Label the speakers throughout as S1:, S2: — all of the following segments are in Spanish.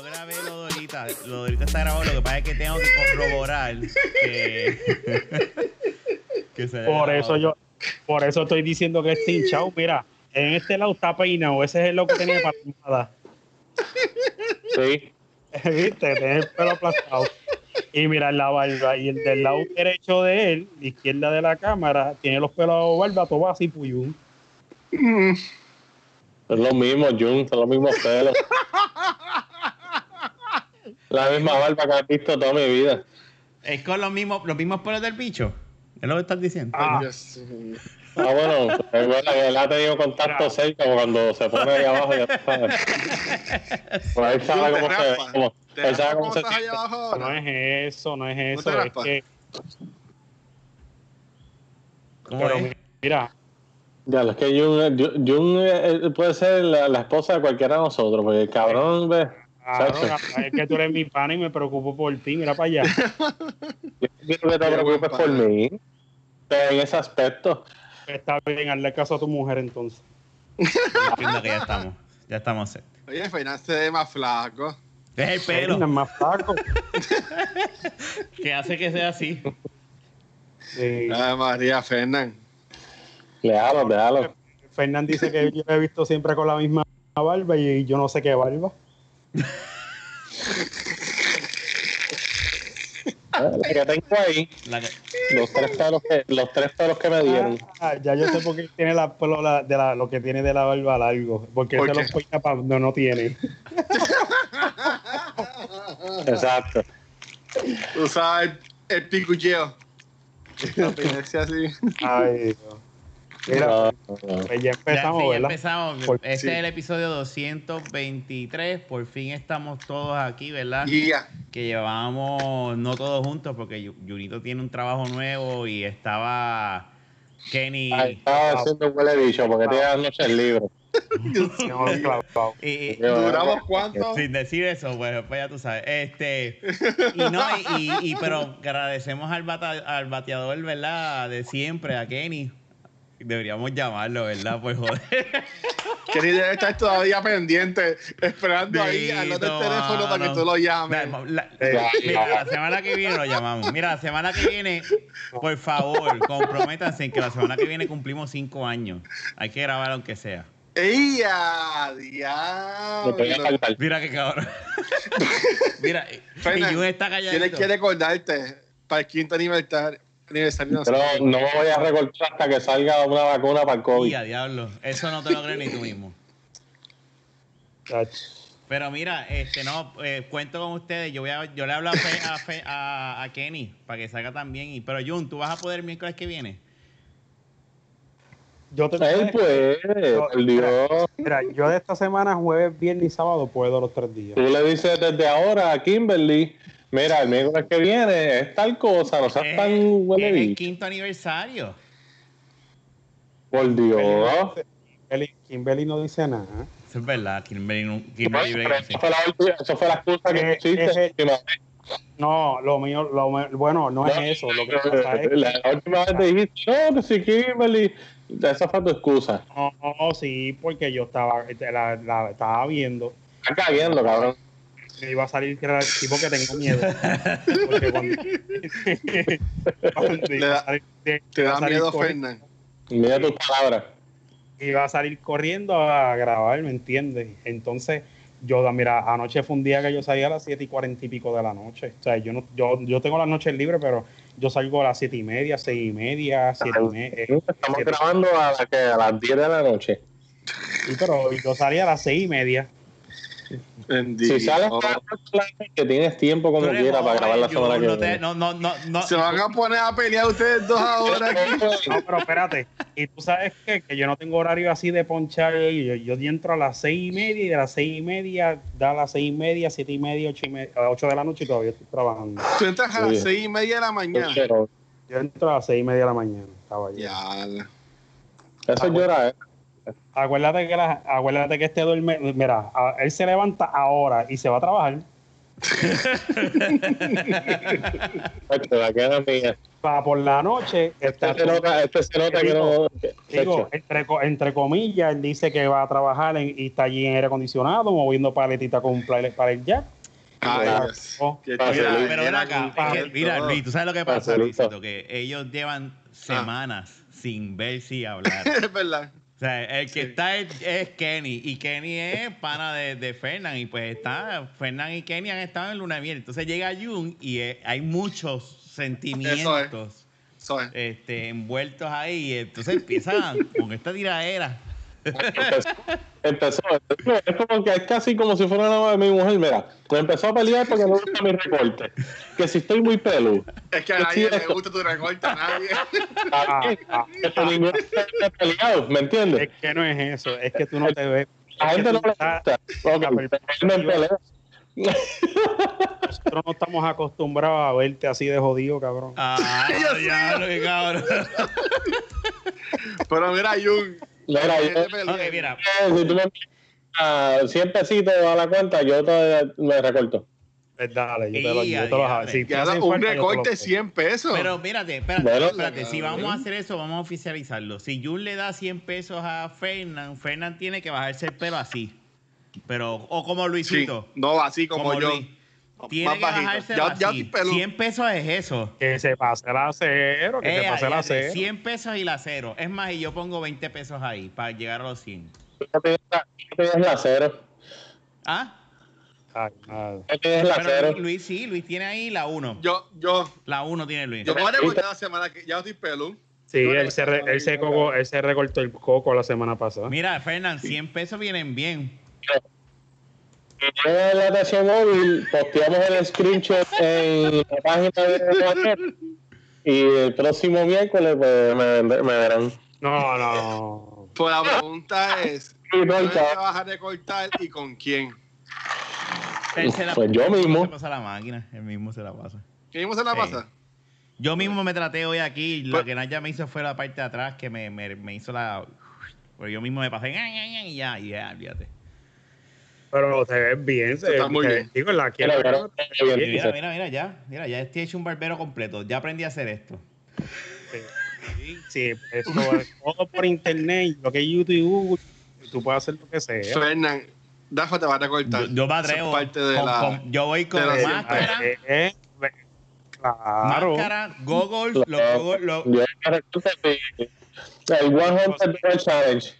S1: yo grabé lo de ahorita. Lo de ahorita está grabado. Lo que pasa es que tengo que corroborar que. que se
S2: Por
S1: grabado.
S2: eso yo, por eso estoy diciendo que este hinchado, mira, en este lado está peinado, ese es el loco que tiene para nada.
S3: Sí.
S2: ¿Viste? Tiene el pelo aplastado. Y mira la barba. Y el del lado derecho de él, izquierda de la cámara, tiene los pelos barba, todo así puyún.
S3: Es lo mismo, Jun, son los mismos pelos. La misma barba que has visto toda mi vida.
S1: Es con los mismos, los mismos pelos del bicho. Es lo que estás diciendo.
S2: Ah.
S3: Ah, bueno, es bueno, él ha tenido contacto cerca cuando se pone ahí abajo, ya sabes. Por ahí sabe cómo se ve.
S4: raspa.
S3: cómo-
S4: ¿Te
S3: él sabe
S4: raspas
S3: cómo
S4: cómo
S3: se siente.
S2: no es eso, no es
S4: ¿No
S2: eso. es que,
S1: ¿Cómo
S2: pero
S1: es?
S2: mira,
S3: Ya, es que Jun, Jun- Jun, eh, puede ser la, la esposa de cualquiera de nosotros, porque el cabrón, ve,
S2: claro, es que tú eres mi pana y me preocupo por ti, mira para allá.
S3: yo quiero que te preocupes por mí. Pero en ese aspecto,
S2: Está bien, hazle caso a tu mujer entonces.
S1: Entiendo que ya estamos. Ya estamos set.
S4: Oye, Fernan se ve más flaco.
S1: Es el pelo
S2: es más flaco.
S1: que hace que sea así.
S2: Sí.
S4: Ay, María Fernan.
S3: déjalo, déjalo.
S2: Fernán dice que yo lo he visto siempre con la misma barba y yo no sé qué barba.
S3: La que tengo ahí,
S1: La que-
S3: los tres pelos que, los tres pelos que me dieron.
S2: Ah, ya yo sé por qué tiene la, pelo la- de la, lo que tiene de la barba largo. Porque
S4: ¿Por
S2: se
S4: qué?
S2: lo peina para donde no tiene.
S3: Exacto.
S4: Tú sabes, el picucheo. La así.
S2: Ay, Dios. Mira,
S3: No, no, no.
S2: pues ya
S1: Ya,
S2: empezamos,
S1: sí, ya
S2: ¿verdad?
S1: empezamos.
S2: Por-
S1: este
S4: sí.
S1: es el episodio 223. Por fin estamos todos aquí, ¿verdad?
S4: Y ya.
S1: Que llevábamos, no todos juntos, porque Yurito tiene un trabajo nuevo y estaba Kenny.
S3: Ahí estaba haciendo un huele bicho porque tiene las noches libres.
S2: Clavado.
S1: y- y-
S4: ¿Duramos cuánto?
S1: sin decir eso, pues, pues ya tú sabes. Este, y no, y, y- y- pero agradecemos al, bata- al bateador, ¿verdad? De siempre, a Kenny. Deberíamos llamarlo, ¿verdad? Pues joder.
S4: Kenny debe estar todavía pendiente, esperando ahí al otro teléfono para que tú lo llames.
S1: La, la-
S2: Eh,
S1: mira, la semana que viene lo llamamos. Mira, la semana que viene, por favor, comprométanse en que la semana que viene cumplimos cinco años. Hay que grabar aunque sea.
S4: ¡Ella! ¡Diablo!
S1: Mira qué cabrón. Mira, y
S4: Fernan,
S1: Jun está
S4: Tienes
S1: calladito.
S4: que recordarte para el quinto aniversario. Aniversario
S3: Pero no me voy a recortar hasta que salga una vacuna para el COVID.
S1: a diablo. Eso no te lo crees ni tú mismo. Pero mira, este no, eh, cuento con ustedes. Yo voy a, yo le hablo a, Fe- a, Fe- a- a Kenny para que salga también. Y, pero Jun, ¿tú vas a poder el miércoles que viene?
S2: Yo te
S3: Él puede, por Dios.
S2: Mira, yo de esta semana, jueves, viernes y sábado, puedo los tres días.
S3: Tú le dices desde ahora a Kimberly, mira, el miércoles que viene es tal cosa, no seas tan huele
S1: es el quinto aniversario.
S3: Por Dios.
S2: Kimberly, Kimberly no dice nada.
S1: Eso es verdad. Kimberly, no- Kimberly sí.
S3: eso, fue la, última- eso fue la excusa que
S2: Eh,
S3: pusiste.
S2: eh, No, lo mío, lo, bueno, no es eso. Lo que pasa es que
S3: La última vez te dijiste, no, que si Kimberly. Esa fue tu excusa.
S2: No, no, sí, porque yo estaba, la, la estaba viendo.
S3: Estás cayendo, cabrón.
S2: Me iba a salir que era tipo que tengo miedo. Porque cuando, cuando
S4: Le
S2: iba,
S4: da-
S2: a salir,
S4: Te
S2: iba a
S4: da
S2: salir
S4: miedo, Fernan.
S3: Mira tus palabras.
S2: iba a salir corriendo a grabar, ¿me entiendes? Entonces, yo, mira, anoche fue un día que yo salí a las 7 y 40 y pico de la noche. O sea, yo no, yo, yo tengo las noches libres, pero yo salgo a las 7 y media, 6 y media, 7 y media.
S3: Estamos grabando a, la que- a las 10 de la noche.
S2: Sí, pero yo salí a las 6 y media.
S4: Bendito.
S3: Si sales a las 8 de la noche, que tienes tiempo como
S1: Tú eres
S3: quiera para grabar la semana que viene.
S1: No, no, no, no.
S4: Se van a poner a pelear ustedes dos ahora aquí.
S2: No, pero espérate. Y tú sabes qué? que yo no tengo horario así de ponchar. Yo, yo entro a las seis y media y de las seis y media da a las seis y media, siete y media, ocho, y media, a las ocho de la noche y todavía estoy trabajando.
S4: Tú entras a las
S3: Sí.
S4: seis y media de la mañana.
S2: Yo entro a las seis y media de la mañana. caballero.
S4: Ya.
S3: eso llora, ¿eh?
S2: Acuérdate que la- acuérdate que este duerme. Mira, a- él se levanta ahora y se va a trabajar.
S3: La queda mía.
S2: para por la noche. Está
S3: Este se nota, este se nota que no.
S2: Digo, entre, co- entre comillas, él dice que va a trabajar en- y está allí en aire acondicionado, moviendo paletita con un para el jack.
S3: Ah,
S2: oh,
S3: Mira,
S4: tiradera
S1: Pero ven acá,
S4: con
S1: es que,
S4: todo.
S1: mira, Luis, tú sabes lo que pasa. Luisito, que ellos llevan semanas sin verse y hablar.
S4: Es verdad.
S1: O sea, el que
S4: Sí.
S1: está es, es Kenny y Kenny es pana de, de Fernán y pues está, Fernán y Kenny han estado en luna miel. Entonces llega Jun y eh, hay muchos sentimientos
S4: Eso es.
S1: este, envueltos ahí y entonces empiezan con esta tiradera.
S3: empezó, empezó. Es como que es casi como si fuera una de mi mujer. Mira, me empezó a pelear porque no gusta mi recorte. Que si estoy muy peludo.
S4: Es que a nadie le gusta tu recorte, a nadie.
S2: Ah, ah,
S3: Que peleado, ¿me entiendes?
S2: es que no es eso, es que tú no te ves.
S3: La gente no le gusta.
S2: La
S3: me pelea.
S2: Nosotros no estamos acostumbrados a verte así de jodido, cabrón.
S1: Ah, ya, cabrón.
S4: Pero mira, Jun.
S3: Mira, yo,
S1: Ok, mira,
S3: eh, si tú me envías 100 pesitos a la cuenta, yo te, me recorto.
S2: Pues dale, yo te lo, yo te lo
S1: a
S2: si te
S4: Ya
S2: hacen
S4: un
S2: falta,
S4: recorte
S2: doy.
S4: 100 pesos.
S1: pero mírate, espérate,
S3: Bueno.
S1: espérate, si vamos a hacer eso, vamos a oficializarlo. Si Jun le da 100 pesos a Fernán, Fernán tiene que bajarse el pelo así. Pero, o como
S4: sí,
S1: Luisito.
S4: no así como,
S1: como
S4: yo.
S1: Luis. Tiene
S4: más
S1: que
S4: bajito.
S1: bajarse
S4: Ya, ya
S1: así.
S4: estoy peludo.
S1: 100 pesos es eso.
S2: Que se pase el acero, que
S1: Eh,
S2: se pase el
S1: eh,
S2: acero.
S1: 100 pesos y la cero. Es más, y yo pongo 20 pesos ahí para llegar a los 100.
S3: ¿Qué pides la- la cero?
S1: ¿Ah?
S2: Ay, madre.
S3: ¿Qué la
S1: Pero
S3: cero?
S1: Luis, sí, Luis tiene ahí la 1.
S4: Yo, yo,
S1: La 1 tiene Luis.
S4: yo voy a recortar la semana que ya estoy pelú.
S2: Sí,
S4: No, no,
S2: él se, re-
S4: no,
S2: él, se
S4: no,
S2: coco-
S4: no.
S2: él se recortó el coco la semana pasada.
S1: Mira, Fernán, 100 pesos vienen bien.
S3: Yo en la atención móvil posteamos el screenshot en la página de Water y el próximo miércoles pues, me, me verán.
S2: No, no.
S4: Pues la pregunta es: ¿dónde vas a recortar y con quién?
S1: Él se la-
S3: Pues yo mismo.
S1: Se pasa la máquina, él mismo se la pasa.
S4: ¿Quién se la
S1: Sí.
S4: pasa?
S1: Yo mismo me traté hoy aquí. Lo
S4: Pues-
S1: que Naya me hizo fue la parte de atrás que me, me, me hizo la. Pues yo mismo me pasé y ya, y ya, olvídate.
S2: Pero te ves bien. Se
S4: Está muy bien.
S2: Digo, la quiero.
S3: Mira, mira, mira,
S1: ya. Mira, ya estoy hecho un barbero completo. Ya aprendí a hacer esto.
S2: Sí, sí, eso es todo por internet. Lo que es YouTube y Google, tú puedes hacer lo que sea.
S4: Fernán, Dafa te va a recortar.
S1: Yo, yo me atrevo.
S4: parte de
S1: con-
S4: la-
S1: con- yo voy con
S4: de la-
S1: máscara,
S2: Eh, eh, claro.
S1: máscara, goggles, los goggles, los-
S3: el 100 Dollar Challenge.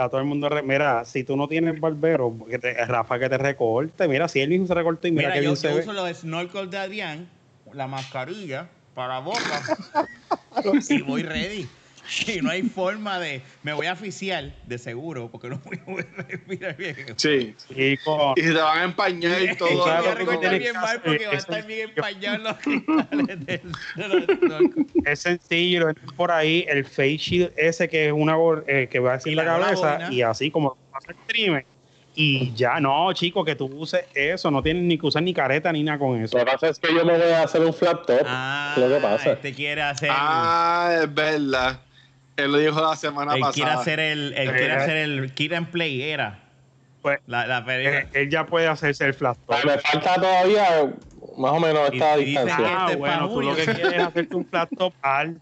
S2: Está todo el mundo. re- Mira, si tú no tienes barbero, que te, Rafa que te recorte. Mira, si él mismo se recorta y mira,
S1: Mira,
S2: que
S1: yo,
S2: bien se
S1: yo
S2: ve.
S1: uso los snorkels de Adrián, la mascarilla para boca y voy ready. Y no hay forma de. Me voy a oficiar, de seguro, porque no voy a respirar bien.
S4: Sí.
S2: Chico,
S4: Y se te van a empañar y todo.
S1: Voy
S2: ¿sabes
S1: a bien mal porque va a
S2: Eso-
S1: estar bien empañado en los cristales de, de los snorkels.
S2: es sencillo, por ahí el face shield ese que es una eh, que va así
S1: Y
S2: en la cabeza y así como pasa el streamer. Y ya no, chico, que tú uses eso, no tienes ni que usar ni careta ni nada con eso.
S3: Lo que pasa es que yo me voy a hacer un flat top.
S1: Ah,
S3: lo que pasa.
S1: este quiere hacer.
S4: Ah, es verdad. Él lo dijo la semana
S1: él
S4: pasada.
S1: quiere hacer el, él
S2: Eh,
S1: quiere
S2: eh.
S1: hacer el kit and play, era.
S2: Pues,
S1: La, la
S2: Eh, él ya puede hacerse el flash top.
S3: Pues me falta todavía más o menos esta
S1: Y- y
S3: distancia.
S1: que-
S2: Ah,
S1: este es
S2: bueno, tú lo que quieres es hacerte un flash top alto.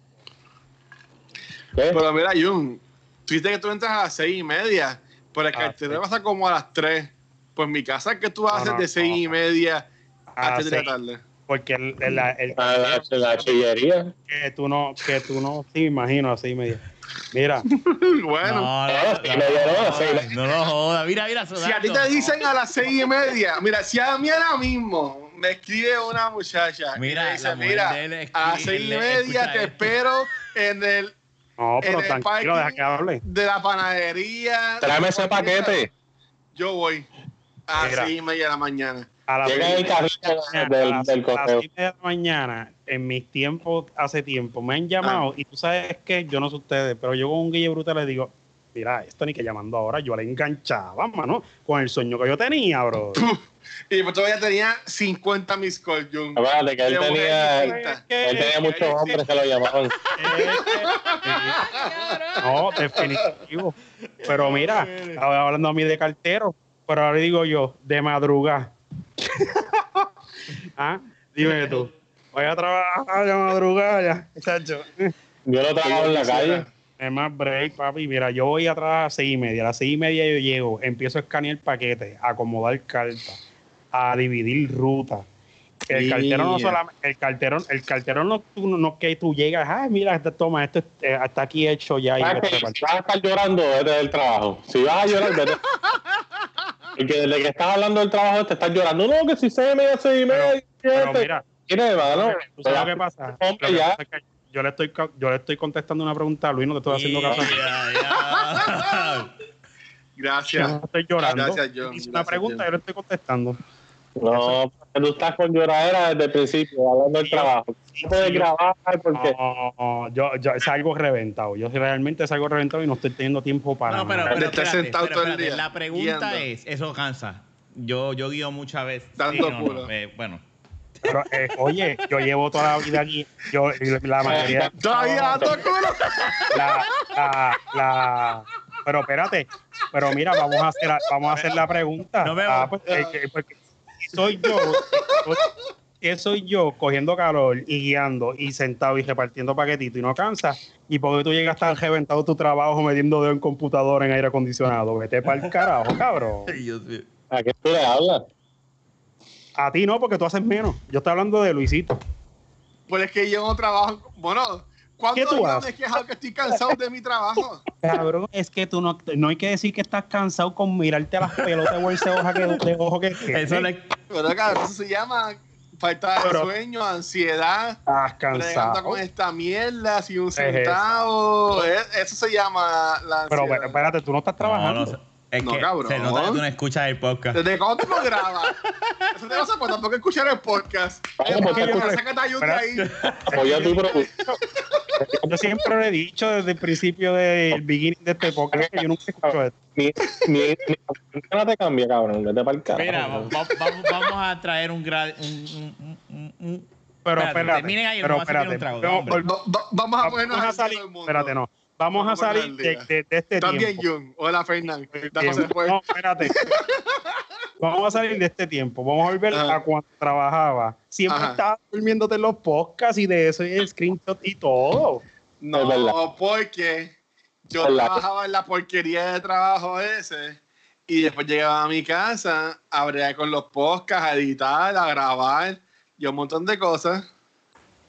S3: ¿Qué?
S4: Pero mira, Jun, tú dices que tú entras a las seis y media, pero el
S2: Ah,
S4: cartel
S2: sí.
S4: pasa como a las tres. Pues en mi casa que tú a
S2: No, no,
S4: de seis y media a tres de la tarde.
S2: Porque el, el, el-
S3: A la, la chillería.
S2: que tú no, que tú no, sí, me imagino así medio. Mira,
S4: bueno,
S1: No,
S3: llenó, sí.
S1: no lo jodas. Mira, mira,
S4: si a ti te dicen a las seis y media, mira, si a mí ahora mismo me escribe una muchacha y
S1: Mira,
S4: me dice,
S1: la
S4: mira, a las seis y media te
S1: esto.
S4: espero en el,
S2: no,
S4: en
S2: pero
S4: el
S2: tranquilo, deja que hable.
S4: de la panadería.
S3: Tráeme ese paquete.
S4: Yo voy a las seis y media de la mañana.
S2: A las
S3: Llega
S2: seis
S3: el carrito del, del
S2: a las
S3: correo.
S2: de la mañana, en mis tiempos, hace tiempo, me han llamado y tú sabes que yo no sé ustedes, pero yo con un guille brutal le digo, mira, esto ni que llamando ahora, yo le enganchaba, mano, con el sueño que yo tenía, bro.
S4: Y pues todavía tenía 50 mis calls, Jun.
S3: Acuérdate que él tenía, él tenía muchos hombres que lo llamaban.
S2: No, definitivo. Pero mira, estaba hablando a mí de cartero, pero ahora digo yo, de madrugada. ¿Ah? Dime tú. Voy a trabajar a la madrugada, ya, muchacho.
S3: Yo no trabajo en la calle.
S2: Es más break, papi. Mira, yo voy a trabajar a las seis y media. A las seis y media yo llego, empiezo a escanear paquetes, a acomodar cartas, a dividir rutas. El cartero no
S4: Yeah.
S2: solamente, el cartero, el cartero no, no que tú llegas, ay, mira, este, toma, esto eh, está aquí hecho ya. y
S3: ¿Sabes
S2: vete
S3: que
S2: a repartir".
S3: Si vas a estar llorando, vete del trabajo. Si vas a llorar, vete. Porque desde que estás hablando del trabajo, te estás llorando. No, que si seis y media, seis y siete.
S2: mira,
S3: Tiene, mano.
S2: ¿tú sabes lo que pasa?
S3: Hombre, ya.
S2: pasa es que yo le estoy ca- yo le estoy contestando una pregunta a Luis, no te estoy haciendo caso. Yo
S4: Gracias.
S2: no estoy llorando.
S4: Gracias, John.
S2: Hice una
S4: Gracias,
S2: pregunta,
S4: John.
S2: yo le estoy contestando.
S3: No, tú estás con lloradera desde el principio, hablando del
S2: Sí,
S3: trabajo.
S2: sí,
S3: No puedes
S2: sí, yo-
S3: grabar porque.
S2: No, yo, yo salgo reventado. Yo realmente salgo reventado y no estoy teniendo tiempo para
S1: No, pero, pero
S4: Estar sentado
S1: pero
S4: todo el día,
S1: La pregunta
S4: guiando.
S1: es, eso cansa. Yo, yo guío muchas veces.
S4: Dando
S1: no,
S4: culo.
S1: eh, bueno,
S2: Pero, eh, oye, yo llevo toda la vida aquí. Yo, la mayoría.
S4: Todavía a.
S2: La, la, la- pero espérate, pero mira, vamos a hacer, vamos a hacer la pregunta.
S1: No me-
S2: Ah, pues, eh, si soy yo, que soy yo cogiendo calor y guiando y sentado y repartiendo paquetitos y no cansa. Y porque tú llegas tan reventado tu trabajo metiendo dedo en computadora en aire acondicionado, vete para el carajo, cabrón.
S3: ¿A qué tú le hablas?
S2: A ti no, porque tú haces menos. Yo estoy hablando de Luisito.
S4: Pues es que yo no trabajo. Bueno, ¿cuándo
S2: ¿Qué tú haces?
S4: me he quejado que estoy cansado de mi trabajo?
S2: Cabrón, es que tú no, no hay que decir que estás cansado con mirarte a las pelotas o ese ojo que, de ojo que
S1: eso le,
S4: Pero cabrón, eso se llama falta de
S2: Pero-
S4: sueño, ansiedad,
S2: Estás cansado.
S4: con esta mierda sin un centavo. Es- Eso se llama la
S2: Pero
S4: ansiedad.
S2: pero, espérate, tú no estás
S1: no,
S2: trabajando.
S1: no es
S4: No,
S1: que
S4: cabrón.
S1: se nota que tú no escuchas el podcast.
S4: ¿Desde cuándo tú lo grabas? Eso te pasa por tampoco escuchar el podcast.
S3: Vamos, porque
S4: porque
S2: yo-
S4: sácate ayuda de ahí.
S3: Oye, tú, pero.
S2: Yo siempre lo he dicho desde el principio del beginning de este podcast que yo nunca escucho esto.
S3: Ni, ni, ni no te cambia, cabrón. Vete para el carajo.
S1: Mira, va- va- vamos, vamos a traer un grado. Un, un, un, un-
S2: Pero
S1: Espérate,
S2: espérate.
S1: terminen ahí,
S2: pero
S1: vamos a hacer
S2: espérate.
S1: un trago,
S2: Vamos-
S1: hombre.
S4: Va- va- Vamos a ponernos
S2: a salir.
S4: todo el mundo.
S2: Espérate, no. Vamos a
S4: Vamos a
S2: salir
S4: ponernos
S2: de, este
S4: También,
S2: tiempo.
S4: Jun. Hola, Fernán. Cosa fue.
S2: No, espérate. Vamos a salir de este tiempo. Vamos a volver
S4: Ajá.
S2: a cuando trabajaba. Siempre
S4: Ajá.
S2: estaba durmiéndote en los podcasts y de eso y el screenshot y todo.
S3: Es verdad.
S4: No, porque yo trabajaba en la porquería de trabajo ese y después llegaba a mi casa a bregar con los podcasts, a editar, a grabar y un montón de cosas.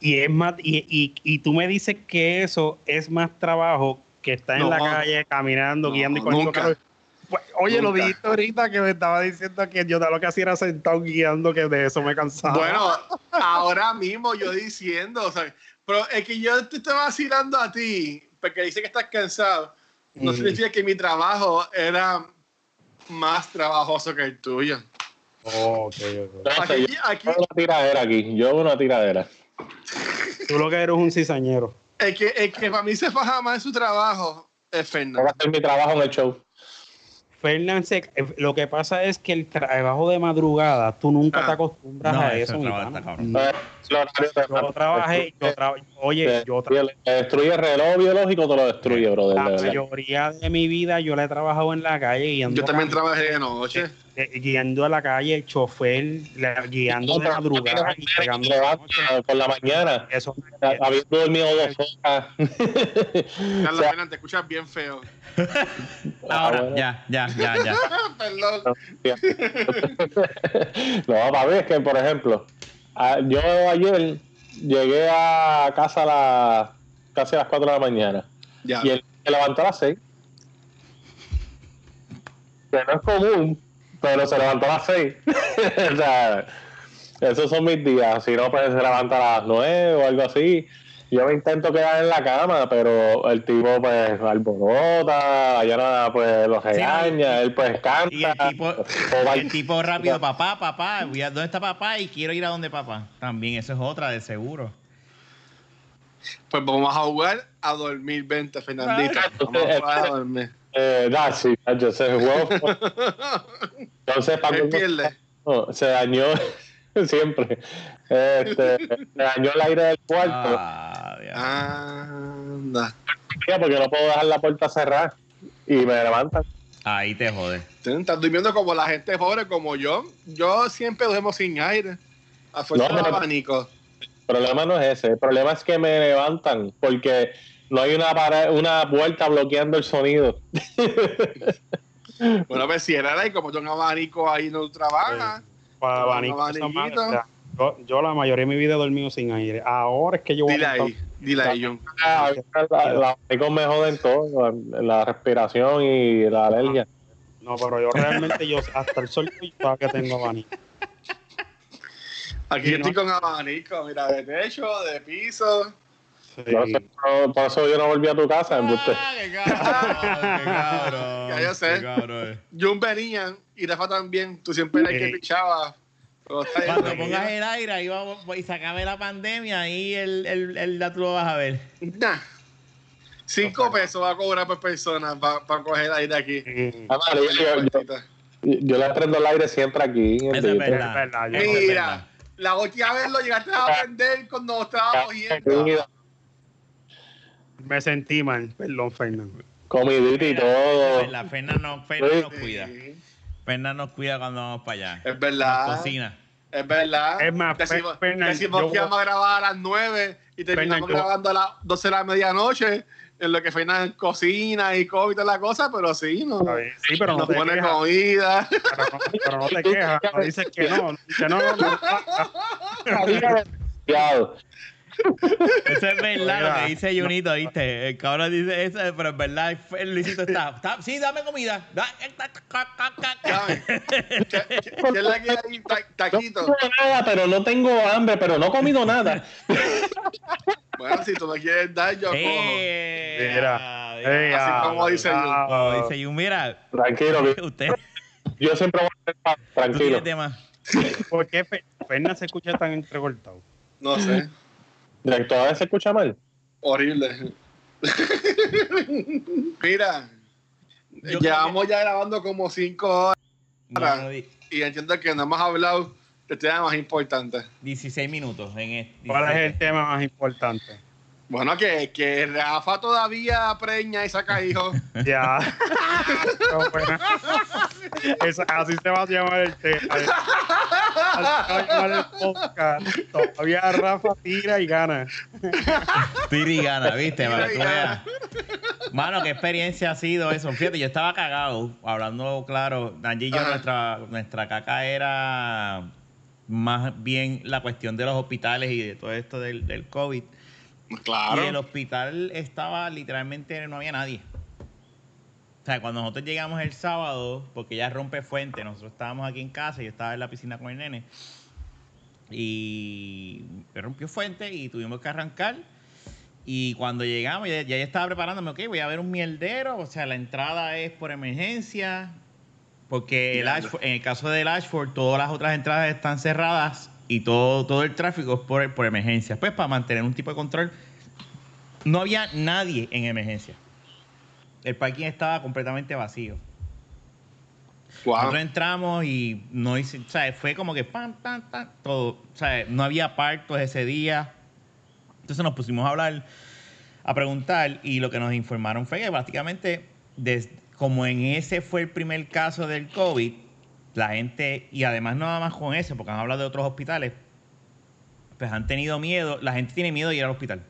S2: Y es más, y, y, y tú me dices que eso es más trabajo que estar en la calle caminando,
S4: no,
S2: guiando y cogiendo
S4: nunca.
S2: calor. Pues, oye, lo dijiste ahorita que me estaba diciendo que yo lo que hacía era sentado guiando, que de eso me cansaba.
S4: Bueno, ahora mismo yo diciendo, o sea, pero es que yo te estoy vacilando a ti porque dice que estás cansado. No
S2: Mm.
S4: significa que mi trabajo era más trabajoso que el tuyo.
S2: Oh, ok, ok.
S3: No sé,
S4: Aquí,
S3: yo
S4: aquí,
S3: hago una tiradera aquí. Yo hago una tiradera.
S2: Tú lo que eres un cizañero.
S4: el que, el que para mí se faja más en su trabajo es
S3: Voy a
S4: Fernando.
S3: hacer mi trabajo en el show.
S2: Fernán, se- eh, lo que pasa es que el trabajo de madrugada, tú nunca
S4: Ah.
S2: te acostumbras
S1: No,
S2: a eso. mi
S1: cabrón.
S2: No,
S3: Eh,
S2: Yo trabajé, yo tra- oye, yo tra-
S3: destruye el reloj biológico, te lo destruye, brother.
S2: la
S3: de
S2: mayoría de mi vida yo la he trabajado en la calle guiando,
S4: Yo también trabajé de noche.
S2: eh, guiando a la calle, el chofer, la- guiando de madrugada y llegando
S3: por la mañana,
S2: Eso
S3: habiendo dormido dos horas.
S4: Carlos
S3: O sea,
S4: Fernández, te escuchas bien feo.
S1: Ahora,
S3: bueno.
S1: ya, ya, ya, ya.
S4: Perdón.
S3: no, para mí es que, por ejemplo, yo ayer llegué a casa a las casi a las 4 de la mañana
S4: Ya.
S3: y él se levantó a las 6. Que no es común, pero se levantó a las 6. o sea, esos son mis días. Si no, pues se levanta a las 9 o algo así. Yo me intento quedar en la cama, pero el tipo pues alborota, allá pues lo regaña, él pues canta.
S1: Y el tipo, el rápido, papá, papá, voy a- ¿dónde está papá? Y quiero ir a donde papá. También, eso es otra de seguro.
S4: Pues vamos a jugar a dormir 20, Fernandito.
S3: Ah.
S4: Vamos a jugar a dormir.
S3: Eh, da, sí, yo sé, juego. Entonces, para
S4: pierde.
S3: no, se dañó siempre. Este, se dañó el aire del cuarto
S1: Ah.
S4: Anda.
S3: porque no puedo dejar la puerta cerrada y me levantan.
S1: Ahí te jode.
S4: Estás durmiendo como la gente pobre, como yo. Yo siempre duermo sin aire. A fuerza
S3: No,
S4: de abanico.
S3: problema no es ese. El problema es que me levantan porque no hay una pared, una puerta bloqueando el sonido.
S4: Bueno, pues si era ahí, como yo un abanico ahí no trabaja.
S2: Para
S4: Con
S2: abanico, yo, yo la mayoría de mi vida he dormido sin aire. Ahora es que yo voy
S4: Dile
S2: a
S4: ahí, dile ahí, John.
S3: Ah, la- la abanico me joden todo, la, la respiración y la alergia.
S2: No, pero yo realmente, yo hasta el sol yo que tengo abanico.
S4: Aquí
S2: Sí,
S4: estoy
S2: ¿no?
S4: con abanico, mira, de techo, de piso.
S3: Por, por eso yo no volví a tu casa.
S1: Ah, qué cabrón, qué cabrón.
S4: Ya yo sé.
S1: cabrón.
S4: Jun venía y Rafa también. Tú siempre eres el que
S2: Sí.
S4: pichaba. Pero está bien,
S1: Cuando pongas el aire ahí vamos, y se acabe la pandemia, ahí el, el, el, ya tú lo vas a ver.
S4: Nah. Cinco pesos va a cobrar por persona para coger aire aquí.
S3: Ah, vale, yo, yo- yo le prendo el aire siempre aquí. en el
S1: Eso es verdad.
S2: Es verdad, yo-
S1: Eso es
S4: Mira,
S1: verdad.
S4: la última vez lo llegaste a aprender cuando estaba cogiendo.
S2: Me sentí mal, perdón, Fernando.
S3: Comidita y todo.
S1: La Ferna no, Ferna
S3: Sí.
S1: nos cuida.
S4: Sí,
S1: Ferna nos cuida cuando vamos para allá.
S4: Es
S1: Nos
S4: verdad.
S1: cocina.
S4: Es verdad.
S2: Es más,
S4: decimos,
S2: Fer- Fernan,
S4: decimos
S2: yo
S4: que vamos a grabar a las 9 y terminamos
S2: Fernan,
S4: grabando a las 12 de la medianoche, en lo que Fernan cocina y come y toda la cosa, pero sí, no.
S2: Sí, pero no
S4: nos
S2: te
S4: pone
S2: quejas.
S4: comida.
S2: Pero no, pero no te quejas, no dices que no, que no, no, no.
S1: Eso es verdad lo que dice Junito, ¿viste? El cabrón dice eso, pero es verdad, el Luisito está, está- sí, dame comida.
S4: ¿Qué, qué- qué es la que hay? Ta-
S3: No
S4: Taquito.
S3: tengo nada, pero no tengo hambre, pero no he comido nada.
S4: Bueno, si tú me quieres dar, yo cojo.
S1: Eh,
S2: Mira,
S1: ah,
S2: ey,
S4: Así
S2: ah,
S4: como dice
S2: ah,
S1: Como dice Jun, mira,
S3: Tranquilo,
S1: usted,
S3: yo siempre voy a estar tranquilo.
S1: tema.
S2: ¿Por qué Fe- Fernan se escucha tan entrecortado?
S4: No sé.
S3: ¿Todavía se escucha mal?
S4: Horrible. Mira,
S1: Yo
S4: llevamos ya grabando como 5 horas
S1: No, no, di-
S4: y entiendo que no hemos hablado del tema más importante.
S1: 16 minutos en este.
S2: ¿Cuál es el
S1: 17.
S2: tema más importante?
S4: Bueno, que, que Rafa todavía preña y saca hijos.
S2: Ya. No, bueno. Esa- así se va a llamar el tema. Así se va a llamar el podcast. Todavía Rafa tira y gana.
S1: Tira y gana, ¿viste?
S4: Tira
S1: Para que tú veas. Mano, qué experiencia ha sido eso. Fíjate, yo estaba cagado, hablando claro. Angie y yo,
S4: Ajá.
S1: nuestra, nuestra caca era más bien la cuestión de los hospitales y de todo esto del, del COVID. Y el
S4: Claro.
S1: hospital estaba literalmente, no había nadie. O sea, cuando nosotros llegamos el sábado, porque ya rompe fuente, nosotros estábamos aquí en casa, yo estaba en la piscina con el nene, y rompió fuente y tuvimos que arrancar. Y cuando llegamos, ya, ya estaba preparándome, ok, voy a ver un mierdero, o sea, la entrada es por emergencia, porque el. Ashford- en el caso del Ashford, todas las otras entradas están cerradas y todo, todo el tráfico es por, por emergencia. Pues para mantener un tipo de control, no había nadie en emergencia. El parking estaba completamente vacío.
S4: Wow.
S1: Nosotros entramos y no hice, o sea, fue como que pam, pam, pam, todo. O sea, no había partos ese día. Entonces nos pusimos a hablar, a preguntar, y lo que nos informaron fue que prácticamente, des- como en ese fue el primer caso del COVID, la gente, y además no nada más con ese, porque han hablado de otros hospitales, pues han tenido miedo, la gente tiene miedo de ir al hospital.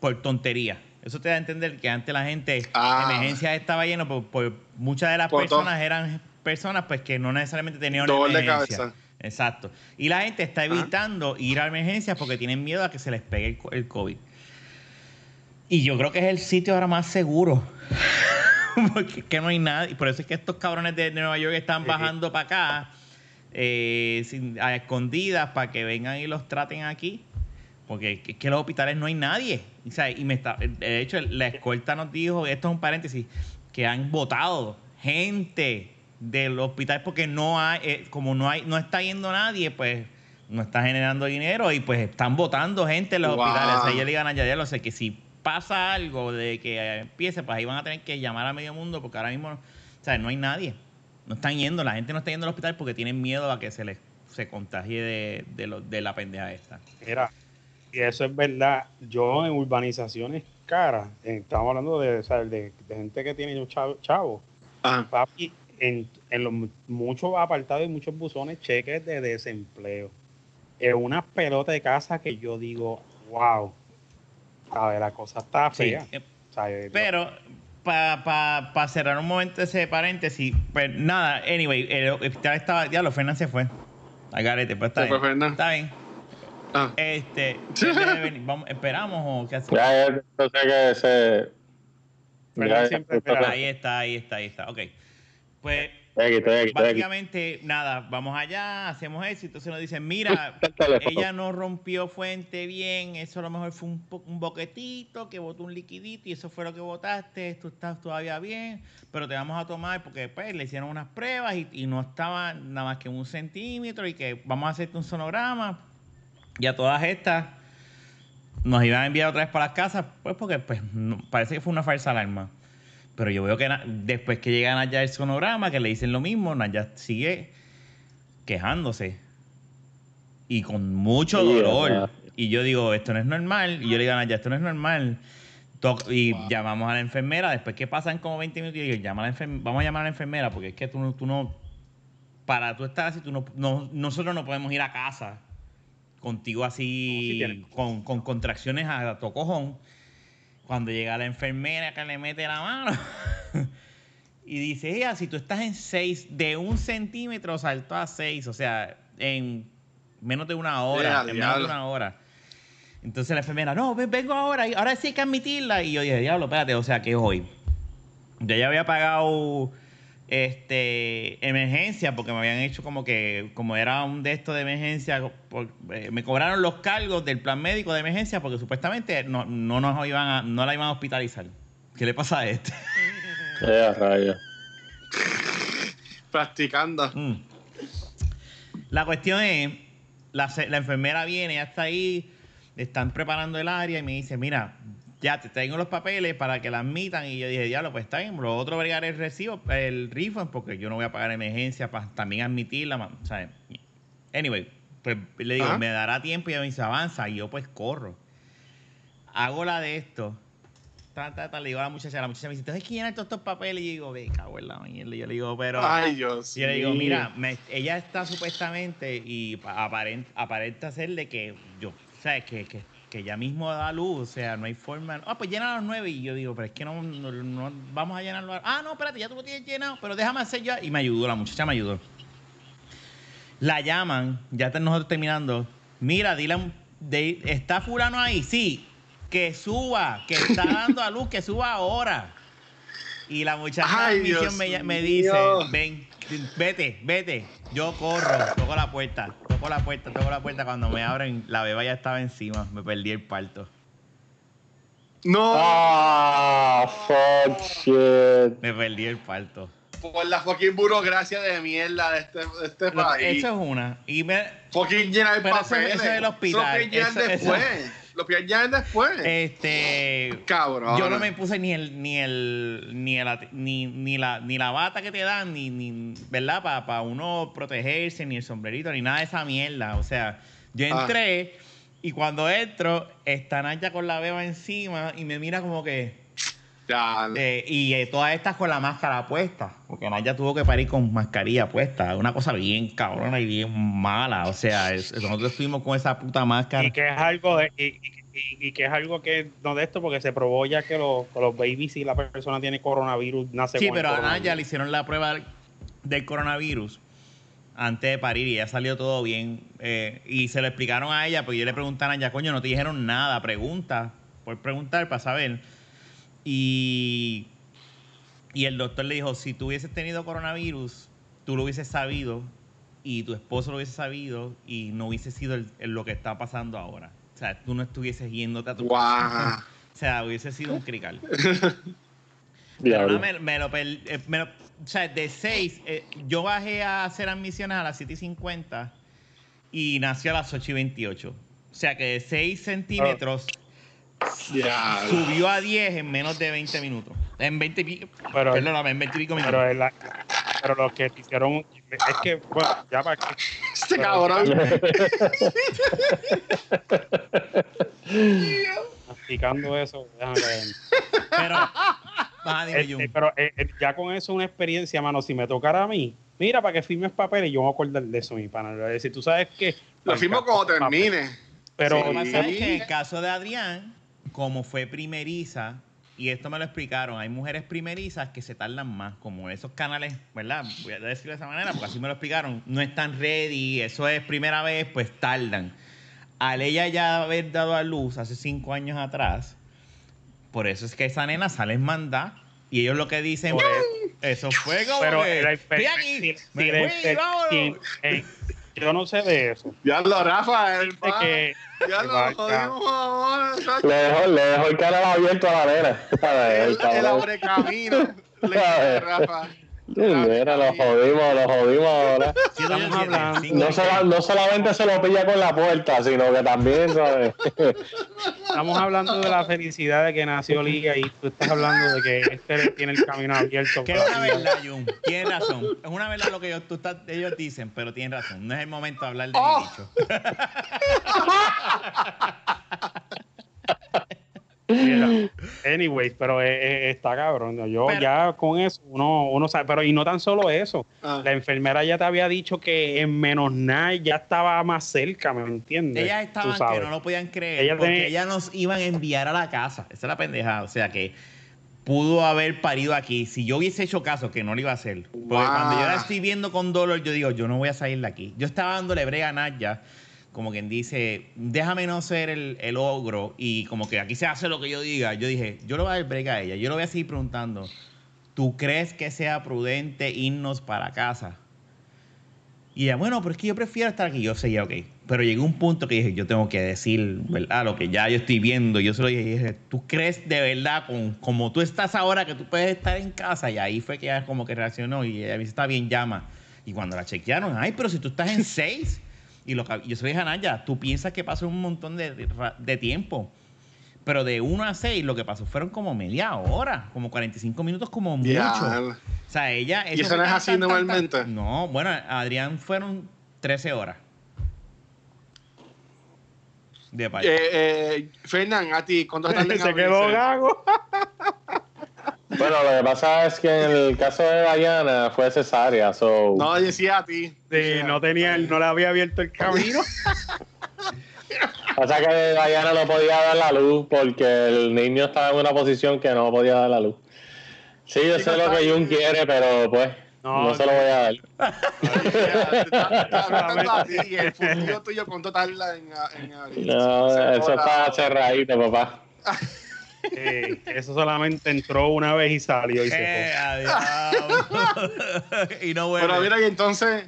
S1: Por tontería. Eso te da a entender que antes la gente,
S4: Ah.
S1: emergencia estaba lleno, por, por muchas de las
S4: todo.
S1: personas eran personas pues que no necesariamente tenían una
S4: Dolor de
S1: emergencia.
S4: cabeza.
S1: Exacto. Y la gente está evitando ir a emergencias porque tienen miedo a que se les pegue el COVID. Y yo creo que es el sitio ahora más seguro. Porque es que no hay nadie. Por eso es que estos cabrones de, Nueva York están
S2: Sí.
S1: bajando para acá eh, sin- a escondidas para que vengan y los traten aquí. Porque es que en los hospitales no hay nadie. Y me está, de hecho, la escolta nos dijo, esto es un paréntesis, que han votado gente del hospital porque no hay, eh, como no hay, no está yendo nadie, pues no está generando dinero y pues están votando gente en los
S4: Wow.
S1: hospitales. O sea, le digan a Yadiel, o sea, que si pasa algo de que empiece, pues ahí van a tener que llamar a medio mundo porque ahora mismo, o sea, no hay nadie. No están yendo, la gente no está yendo al hospital porque tienen miedo a que se les se contagie de, de, lo- de la pendeja esta.
S2: Mira, y eso es verdad. Yo en urbanizaciones caras, eh, estamos hablando de, o sea, de, de gente que tiene chavo, chavo, papi, en, en los mu- muchos apartados y muchos buzones, cheques de desempleo. es una pelota de casa que yo digo, wow, a ver, la cosa está fea.
S1: eh,
S2: O sea,
S1: Pero, para pa, pa cerrar un momento ese paréntesis, pues nada, anyway, el hospital estaba, ya lo Fernan se fue. Al garete, pues está
S4: Se
S1: bien.
S4: fue.
S1: Está bien.
S4: Ah.
S1: Este. Vamos, ¿Esperamos o qué hacemos?
S3: Ya entonces que se. Ya-
S2: siempre.
S1: Ahí está, ahí está, ahí está. Ok. Pues
S3: Estoy aquí, estoy aquí, estoy aquí.
S1: básicamente, nada, vamos allá, hacemos eso. Entonces nos dicen, mira, ella no rompió fuente bien, eso a lo mejor fue un, boquetito que botó un liquidito y eso fue lo que botaste, tú estás todavía bien, pero te vamos a tomar porque pues le hicieron unas pruebas y, y no estaba nada más que un centímetro y que vamos a hacerte un sonograma. Y a todas estas nos iban a enviar otra vez para las casas, pues porque pues, no- parece que fue una falsa alarma. Pero yo veo que después que llegan allá el sonograma, que le dicen lo mismo, Naya sigue quejándose. Y con mucho
S3: Sí,
S1: dolor. Y yo digo, esto no es normal. Y yo le digo a Naya, esto no es normal. Y llamamos a la enfermera. Después que pasan como 20 minutos, y yo digo, llama a la vamos a llamar a la enfermera porque es que tú, no- tú no... Para tú estar así, tú no, no- nosotros no podemos ir a casa contigo
S2: No,
S1: así, con, con contracciones a tocojón. Cuando llega la enfermera que le mete la mano y dice, ella, si tú estás en 6, de un centímetro saltó a 6, o sea, en menos de una hora,
S4: Ya,
S1: en menos de una hora. Entonces la enfermera, no, ven- vengo ahora, y ahora sí hay que admitirla. Y yo dije, diablo, espérate, o sea, que hoy. Yo ya había pagado este emergencia porque me habían hecho como que como era un de estos de emergencia por- eh, me cobraron los cargos del plan médico de emergencia porque supuestamente no, no nos iban a, no la iban a hospitalizar ¿qué le pasa a este?
S3: Eh, rayos.
S4: Practicando.
S1: Mm. La cuestión es, la, la enfermera viene, ya está ahí, están preparando el área y me dice, mira, ya te traigo los papeles para que la admitan. Y yo dije, diablo, pues está bien, lo otro bregar el recibo, el refund, porque yo no voy a pagar emergencia para también admitirla. ma- ¿sabes? Anyway, pues le digo, me dará tiempo y ella me dice, avanza. Y yo pues corro. Hago la de esto. Ta, ta, ta, le digo a la muchacha, la muchacha me dice, entonces que llenar todos estos papeles. Y yo digo, ve, cago en la mierda. Y yo le digo, pero...
S4: Ay, Dios.
S1: Y yo le digo, mira, me- ella está supuestamente y pa- aparent- aparenta ser de que yo, ¿sabes? Que, que, que ya mismo da luz, o sea, no hay forma. Ah, pues llena a las nueve. Y yo digo, pero es que no, no- no vamos a llenarlo. Ah, no, espérate, ya tú lo tienes llenado, pero déjame hacer yo. Y me ayudó, la muchacha me ayudó. La llaman, ya están nosotros terminando. Mira, dile, de- ¿está fulano ahí? Sí, que suba, que está dando a luz, que suba ahora. Y la muchacha
S4: Ay,
S1: de
S4: Dios
S1: me, me dice, ven, vete, vete. Yo corro, toco la puerta, toco la puerta, toco la puerta. Cuando me abren, la beba ya estaba encima. Me perdí el parto.
S4: No,
S3: Ah, fuck shit.
S1: Me perdí el parto.
S4: por la fucking burocracia de mierda de este, de este país.
S1: eso es una. Y me,
S4: Fucking llenar
S1: eso-
S4: papeles.
S1: eso es el hospital. Eso- eso-
S4: después. Lo pillan después.
S1: este.
S4: Cabrón.
S1: Yo no me puse ni el, ni el, ni el, ni, ni la, ni la bata que te dan, ni, ni ¿verdad? Para uno protegerse, ni el sombrerito, ni nada de esa mierda. O sea, yo
S4: Ah.
S1: entré y cuando entro, está Naya con la beba encima y me mira como que.
S4: Ya,
S1: eh, y eh, todas estas con la máscara puesta. Porque Naya tuvo que parir con mascarilla puesta. Una cosa bien cabrona y bien mala. O sea, es- nosotros estuvimos con esa puta máscara.
S2: Y que es algo de, y, y- y- y que es algo que no de esto porque se probó ya que los, que los babies si la persona tiene coronavirus nace
S1: Sí,
S2: con
S1: pero a. Naya le hicieron la prueba del coronavirus antes de parir y ya salió todo bien. Eh, y se lo explicaron a ella, pues yo le pregunté a Naya, coño, no te dijeron nada, pregunta, por preguntar para saber. Y, y el doctor le dijo, si tú hubieses tenido coronavirus, tú lo hubieses sabido y tu esposo lo hubiese sabido y no hubiese sido el- el- lo que está pasando ahora. O sea, tú no estuvieses yéndote a tu. O sea, hubiese sido un crical. Pero
S3: Diablo.
S1: no, me, me lo per- eh, me lo- o sea, de 6, yo bajé a hacer admisiones a las 7 y 50 y nació a las 8 y 28. O sea que de 6 centímetros
S4: ya.
S1: subió a 10 en menos de 20 minutos. En 20 y pico,
S2: Pero-
S1: perdóname, en 20 y pico minutos.
S2: pero, la- pero los que hicieron es que bueno ya para que
S4: Este
S2: Pero-
S4: cabrón.
S2: explicando eso déjame ver.
S1: Pero,
S2: Este, pero eh, eh, ya con eso una experiencia mano si me tocara a mí mira, para que firmes papeles, yo me voy a acordar de eso, mi pana. Le voy a decir, tú sabes que...
S4: Lo firmo cuando termine.
S2: Pero
S1: Lo que pasa es que en
S4: Sí.
S1: el caso de Adrián, como fue primeriza, y esto me lo explicaron, hay mujeres primerizas que se tardan más, como esos canales, ¿verdad? Voy a decirlo de esa manera, porque así me lo explicaron, no están ready, eso es primera vez, pues tardan. Al ella ya haber dado a luz hace cinco años atrás, por eso es que esa nena sale en mandar, y ellos lo que dicen,
S2: Por
S1: eso fue como
S2: pero
S1: que,
S2: el
S1: "Estoy aquí, me fui, vámonos".
S2: eh, yo no sé de eso.
S4: Ya lo, Rafa, el
S2: que
S4: Ya lo jodimos ahora. chacho.
S3: Le dejó, le dejó el canal abierto a la nena.
S4: El,
S3: El
S4: el
S3: cabrón.
S4: abre camino. Le dije, Rafa.
S3: Mira, lo jodimos, lo jodimos ahora.
S1: Sí,
S3: No,
S1: seis.
S3: no solamente se lo pilla con la puerta, sino que también, ¿sabes?
S2: Estamos hablando de la felicidad de que nació Liga y tú estás hablando de que este tiene el camino abierto.
S1: Que es una verdad, Jun. Tienes razón. Es una verdad lo que ellos, tú estás- ellos dicen, pero tienen razón. No es el momento de hablar de
S4: Oh.
S1: mi bicho.
S2: Mira, anyways, pero eh, eh, está cabrón. Yo
S1: Pero-
S2: ya con eso, uno, uno sabe, pero y no tan solo eso.
S4: Ah.
S2: La enfermera ya te había dicho que en menos nada ya estaba más cerca, ¿me entiendes?
S1: Ellas estaban que no lo podían creer
S2: Ella
S1: porque
S2: tenía-
S1: ellas nos iban a enviar a la casa. Esa es la pendejada. O sea que pudo haber parido aquí. Si yo hubiese hecho caso, que no lo iba a hacer. Porque
S4: Wow.
S1: cuando yo la estoy viendo con dolor, yo digo, yo no voy a salir de aquí. Yo estaba dándole brega a Naya, como quien dice, déjame no ser el, el ogro y como que aquí se hace lo que yo diga. Yo dije, yo le voy a dar brega a ella. Yo le voy a seguir preguntando, ¿tú crees que sea prudente irnos para casa? Y ella, bueno, pero es que yo prefiero estar aquí. Yo seguía, ok. Pero llegó un punto que dije, yo tengo que decir, ¿verdad? Lo que ya yo estoy viendo. Yo se lo dije, dije, ¿tú crees de verdad, con, como tú estás ahora, que tú puedes estar en casa? Y ahí fue que ella como que reaccionó y ella me dice, está bien, llama. Y cuando la chequearon, ay, pero si tú estás en seis. Y lo que, yo se lo dije a Naya, tú piensas que pasó un montón de, de tiempo. Pero de 1 a 6 lo que pasó fueron como media hora, como 45 minutos como mucho.
S4: Ya.
S1: O sea, ella...
S4: ¿Y eso no es así
S1: tan, tan, tan.
S4: normalmente?
S1: No, bueno, Adrián fueron 13 horas. De.
S4: Eh, eh, Fernán, a ti, ¿cuánto tardan en
S2: Se quedó gago.
S3: Bueno, lo que pasa es que en el caso de Diana fue cesárea, so...
S4: No, decía a ti.
S2: Sí, no tenía, no le había abierto el camino.
S3: Pasa que Diana no podía dar la luz porque el niño estaba en una posición que no podía dar la luz. Sí, yo sé lo que Jun quiere, pero pues
S2: No,
S3: no, se lo voy a dar.
S4: Decía, te está- te está preguntando a ti y el futuro tuyo, ¿cuánto tarda en?
S3: No, eso está cerradito, papá.
S2: Eh, eso solamente entró una vez y salió y se
S1: Eh,
S2: fue.
S1: adiós. y no vuelve.
S4: Pero mira, y entonces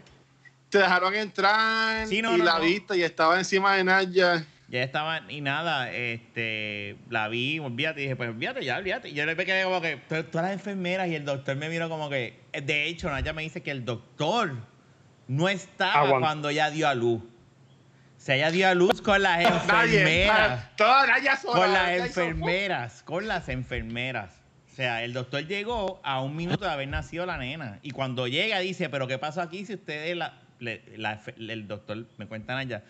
S4: te dejaron entrar
S1: Sí, no,
S4: y
S1: no,
S4: la
S1: no.
S4: viste y estaba encima de Naya.
S1: Ya estaba, y nada, este, la vi, olvídate, y dije, pues olvídate ya, olvídate. Y yo le quedé como que, "Pero todas las enfermeras y el doctor me miró como que, de hecho, Naya me dice que el doctor no estaba cuando ella dio a luz. Sea, ella dio a luz con las
S4: Nadie.
S1: enfermeras.
S4: Toda Naya sola.
S1: Con las enfermeras, con las enfermeras. O sea, el doctor llegó a un minuto de haber nacido la nena. Y cuando llega dice, pero ¿qué pasó aquí si ustedes, la, le- la- el doctor, me cuentan allá,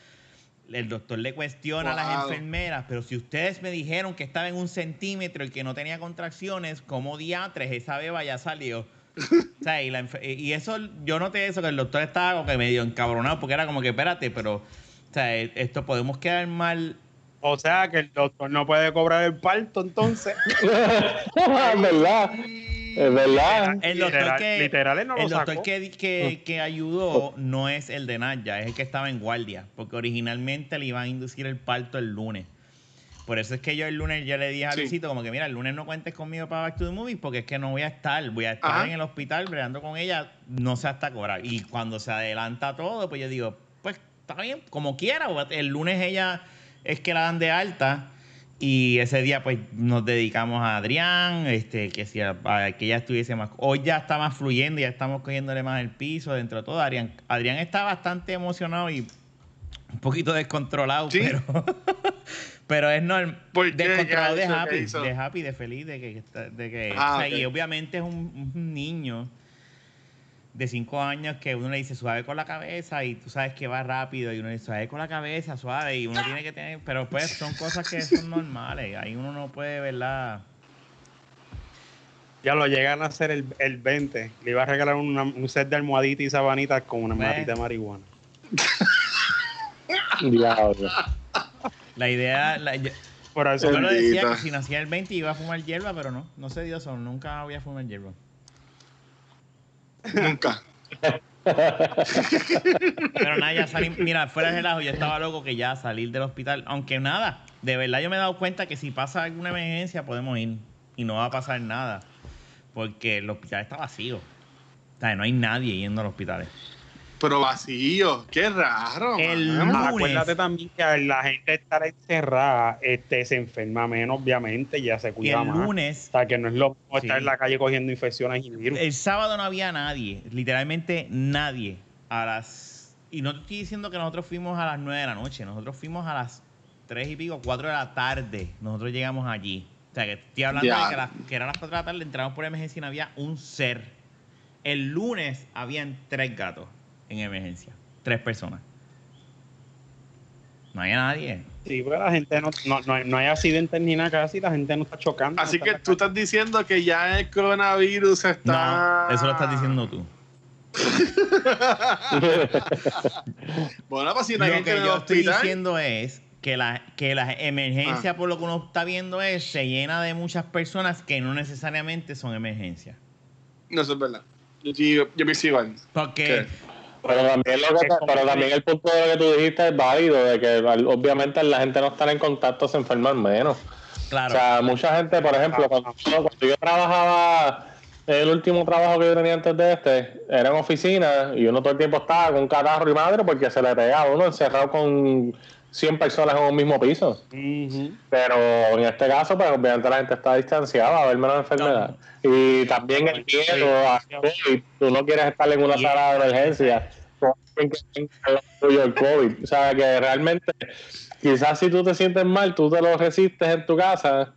S1: el doctor le cuestiona a las
S4: Wow.
S1: enfermeras, pero si ustedes me dijeron que estaba en un centímetro y que no tenía contracciones, ¿cómo diatres esa beba ya salió? O sea, y, la y eso, yo noté eso, que el doctor estaba como que medio encabronado, porque era como que, espérate, pero, o sea, esto podemos quedar mal
S2: O sea que el doctor no puede cobrar el parto entonces.
S3: es verdad, es verdad.
S1: El doctor
S2: Literal-
S1: que,
S2: literal, lo
S1: el doctor
S2: sacó.
S1: que, que, que ayudó no es el de Naya, es el que estaba en guardia, porque originalmente le iban a inducir el parto el lunes. Por eso es que yo el lunes yo le dije a
S4: Sí.
S1: Luisito como que mira, el lunes no cuentes conmigo para Back to the Movies porque es que no voy a estar, voy a estar
S4: Ajá.
S1: en el hospital bregando con ella, no sé hasta cobrar. Y cuando se adelanta todo, pues yo digo, está bien, como quiera, el lunes ella es que la dan de alta y ese día pues nos dedicamos a Adrián, este, que si a- a que ella estuviese más, hoy ya está más fluyendo, ya estamos cogiéndole más el piso dentro de todo. Adrián, Adrián está bastante emocionado y un poquito descontrolado,
S4: ¿Sí?
S1: pero, pero es normal. Descontrolado
S4: ¿Qué
S1: de happy, de happy, de feliz, de que, de que
S4: Ah,
S1: o sea, y obviamente es un, un niño de cinco años que uno le dice suave con la cabeza y tú sabes que va rápido y uno le dice suave con la cabeza, suave y uno tiene que tener, pero pues son cosas que son normales, ahí uno no puede, ¿verdad?
S2: Ya lo llegan a hacer el, el 20. Le iba a regalar una- un set de almohaditas y sabanitas con una
S1: Ve.
S2: matita de marihuana.
S3: Diablo.
S1: La idea, la- yo,
S2: Por eso
S1: yo lo decía que si nacía el 20 iba a fumar hierba, pero no, no se dio eso, nunca voy a fumar hierba.
S4: Nunca.
S1: Pero nada, ya salí, mira, fuera de relajo, yo estaba loco que ya salir del hospital, aunque nada, de verdad yo me he dado cuenta que si pasa alguna emergencia podemos ir y no va a pasar nada, porque el hospital está vacío. O sea, no hay nadie yendo al hospital.
S4: Pero vacío. Qué raro.
S1: El lunes.
S2: Acuérdate también que al la gente estar encerrada, este, se enferma menos, obviamente, y ya se cuida
S1: el
S2: más.
S1: lunes,
S2: O sea, que no es lo mismo
S1: Sí.
S2: estar en la calle cogiendo infecciones y virus.
S1: el sábado no había nadie, literalmente nadie. A las y no te estoy diciendo que nosotros fuimos a las 9 de la noche, nosotros fuimos a las 3 y pico, 4 de la tarde. Nosotros llegamos allí. O sea, que estoy hablando
S4: Ya.
S1: de que, las- que eran las 4 de la tarde, entramos por emergencia y no había un ser. El lunes habían tres gatos en emergencia, tres personas. No había nadie.
S2: Sí, pero la gente no, no, no, hay, no hay accidentes ni nada casi, la gente no está chocando.
S4: Así
S2: no
S4: que
S2: está
S4: tú estás diciendo que ya el coronavirus está.
S1: No, eso lo estás diciendo tú.
S4: Bueno, pues si no hay
S1: Lo
S4: gente
S1: que
S4: en el
S1: yo estoy
S4: hospital.
S1: diciendo es que la, que la emergencia,
S4: Ah.
S1: por lo que uno está viendo, es se llena de muchas personas que no necesariamente son emergencias.
S4: No, eso es verdad. Yo, sí- yo, yo pienso igual.
S1: Porque
S4: ¿Qué?
S3: Pero también, lo que, pero también el punto de lo que tú dijiste es válido, de que obviamente la gente no estar en contacto se enferman menos.
S1: Claro.
S3: O sea, mucha gente, por ejemplo, cuando, yo- cuando yo trabajaba, el último trabajo que yo tenía antes de este, era en oficina y uno todo el tiempo estaba con catarro y madre porque se le pegaba uno encerrado con 100 personas en un mismo piso. Pero en este caso, pues obviamente la gente está distanciada, va a haber menos enfermedad. Y también el miedo a COVID, tú no quieres estar en una sala de emergencia con el COVID. O sea, que realmente, quizás si tú te sientes mal, tú te lo resistes en tu casa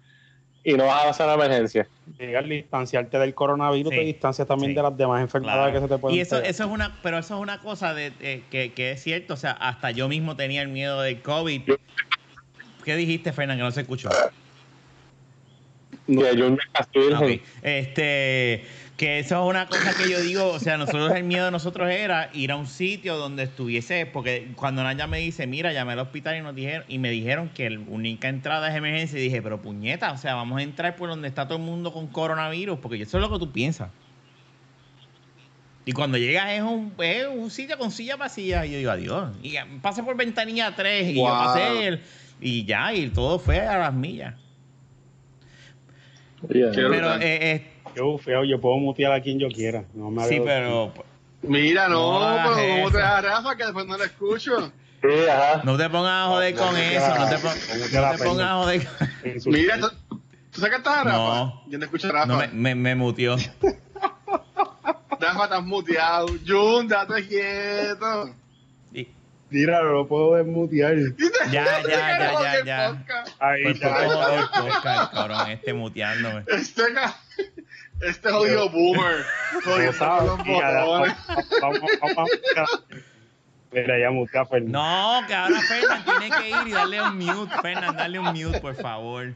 S3: y no vas a hacer una emergencia.
S2: Llegar a distanciarte del coronavirus,
S1: Sí,
S2: te distancia también
S1: sí.
S2: de las demás enfermedades
S1: Claro.
S2: que se te pueden
S1: y eso,
S2: pegar.
S1: eso es una, pero eso es una cosa de, de- que, que es cierto. O sea, hasta yo mismo tenía el miedo del COVID. ¿Qué dijiste, Fernán? Que no se escuchó.
S3: Que yo virgen.
S1: Ah. Este, que eso es una cosa que yo digo, o sea, nosotros el miedo de nosotros era ir a un sitio donde estuviese, porque cuando Naya me dice, mira, llamé al hospital y nos dijeron, y me dijeron que la única entrada es emergencia, y dije, pero puñeta, o sea, vamos a entrar por donde está todo el mundo con coronavirus, porque eso es lo que tú piensas. Y cuando llegas es un, es un sitio con silla vacía, y yo digo, adiós. Y pasé por ventanilla 3 y yo pasé el- y ya, y todo fue a las millas.
S3: Yeah.
S1: Pero eh, eh,
S2: Yo, feo, yo puedo mutear a quien yo quiera. No me
S1: sí, pero
S4: Mira, no, pero ¿cómo
S1: eso.
S4: te das a Rafa que después no la escucho?
S3: Sí, ajá.
S1: No te pongas a joder con eso, no te, pon- no te pongas a joder con
S2: en su-
S4: Mira, ¿tú, ¿tú sacaste a Rafa?
S1: No.
S4: Yo no escucho a Rafa.
S1: No, me, me, me muteó.
S4: Rafa, estás muteado. Jun, date quieto.
S2: Mira, no lo puedo desmutear.
S1: Ya, ya, ya, ya, ya.
S2: Ahí
S1: Por
S2: ya.
S1: poco joder el podcast, cabrón, este muteándome.
S4: Este, ca- este jodido boomer. Botones.
S2: Vamos, vamos. Mira, ya mutea a Fernando.
S1: No, que ahora Fernan tiene que ir y darle un mute. Fernan, darle un mute, por favor.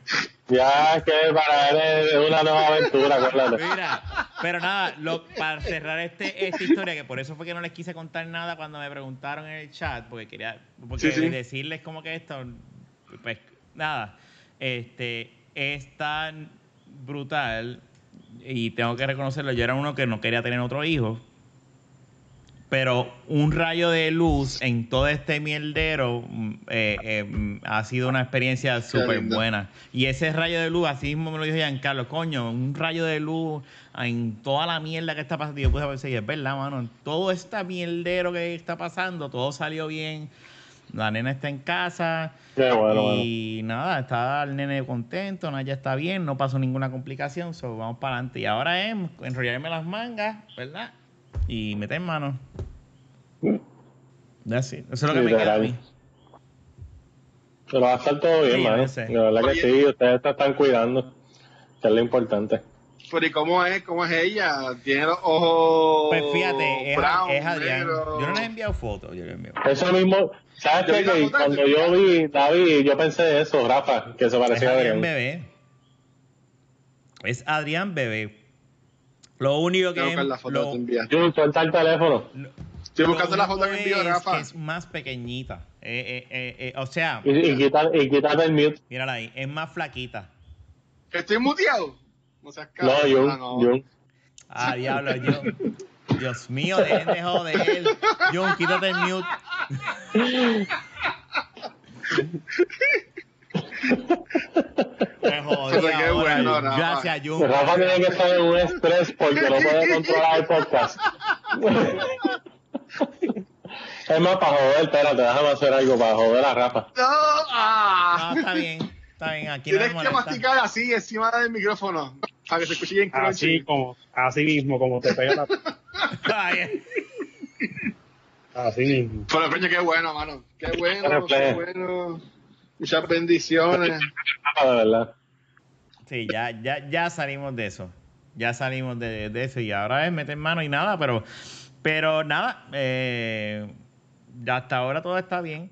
S3: Ya es que para él es una nueva aventura, acuérdate.
S1: Mira, pero nada, lo, para cerrar este, esta historia, que por eso fue que no les quise contar nada cuando me preguntaron en el chat, porque quería porque
S4: Sí, sí.
S1: decirles como que esto, pues nada, este es tan brutal y tengo que reconocerlo, yo era uno que no quería tener otro hijo, pero un rayo de luz en todo este mierdero mm, eh, eh, mm, ha sido una experiencia súper buena. Y ese rayo de luz, así mismo me lo dijo Giancarlo, coño, un rayo de luz en toda la mierda que está pasando. Y yo puse a pensar, y es verdad, mano, en todo este mierdero que está pasando, todo salió bien. La nena está en casa
S3: Qué bueno, bueno.
S1: y nada, está el nene contento, Naya está bien, no pasó ninguna complicación, so vamos para adelante. Y ahora es enrollarme las mangas, ¿verdad? Y meter mano. That's it. Eso es lo que me queda a mí.
S3: Pero va a estar todo bien,
S1: Sí, sé.
S3: De verdad que sí, ustedes te están cuidando. Que es lo importante.
S4: Pero ¿y cómo es? ¿Cómo es ella? Tiene los ojos
S1: Pues fíjate, es,
S4: brown,
S1: es Adrián. Yo no les he enviado fotos, yo les he enviado.
S3: Eso mismo, ¿sabes
S4: Yo
S3: qué? Que
S4: foto,
S3: cuando
S4: yo-
S3: yo vi David, yo pensé eso, Rafa, que se
S1: Es
S3: parecía a
S1: Adrián
S3: Adrián.
S1: Bebé. Es Adrián Bebé. Lo único que
S4: Tengo que buscar la foto
S1: lo-
S3: suelta el teléfono.
S4: Estoy
S1: lo
S4: buscando la
S1: único
S4: foto que envió
S1: es
S4: Rafa.
S1: es más pequeñita. Eh, eh, eh, eh, o sea,
S3: Y, y quítate el mute.
S1: mírala ahí, es más flaquita.
S4: ¿Estoy muteado? No seas
S3: No,
S4: cabrón,
S3: Jun,
S4: ah, no.
S3: Jun.
S1: Ah, diablo, yo. Dios mío, dejen de joder. Jun, quítate el mute. Me jodí ahora.
S4: bueno, Rafa.
S1: Gracias, Jun.
S3: Rafa tiene que estar en un estrés porque no puede controlar el podcast. Es más, para joder, espérate, déjame hacer algo para joder a Rafa.
S4: No, ah.
S1: No, está bien. Está bien, aquí no
S4: Tienes que masticar así encima del micrófono para que se escuche bien
S2: Así
S4: crunchy.
S2: como, así mismo, como te pega la.
S1: Ay,
S2: Así mismo.
S4: Pero coño, qué bueno, mano. Qué bueno, qué
S3: plebe.
S4: bueno. Muchas bendiciones.
S3: De verdad.
S1: Sí, ya, ya, ya salimos de eso. Ya salimos de, de eso y ahora es meter mano y nada, pero, pero nada, eh, ya hasta ahora todo está bien.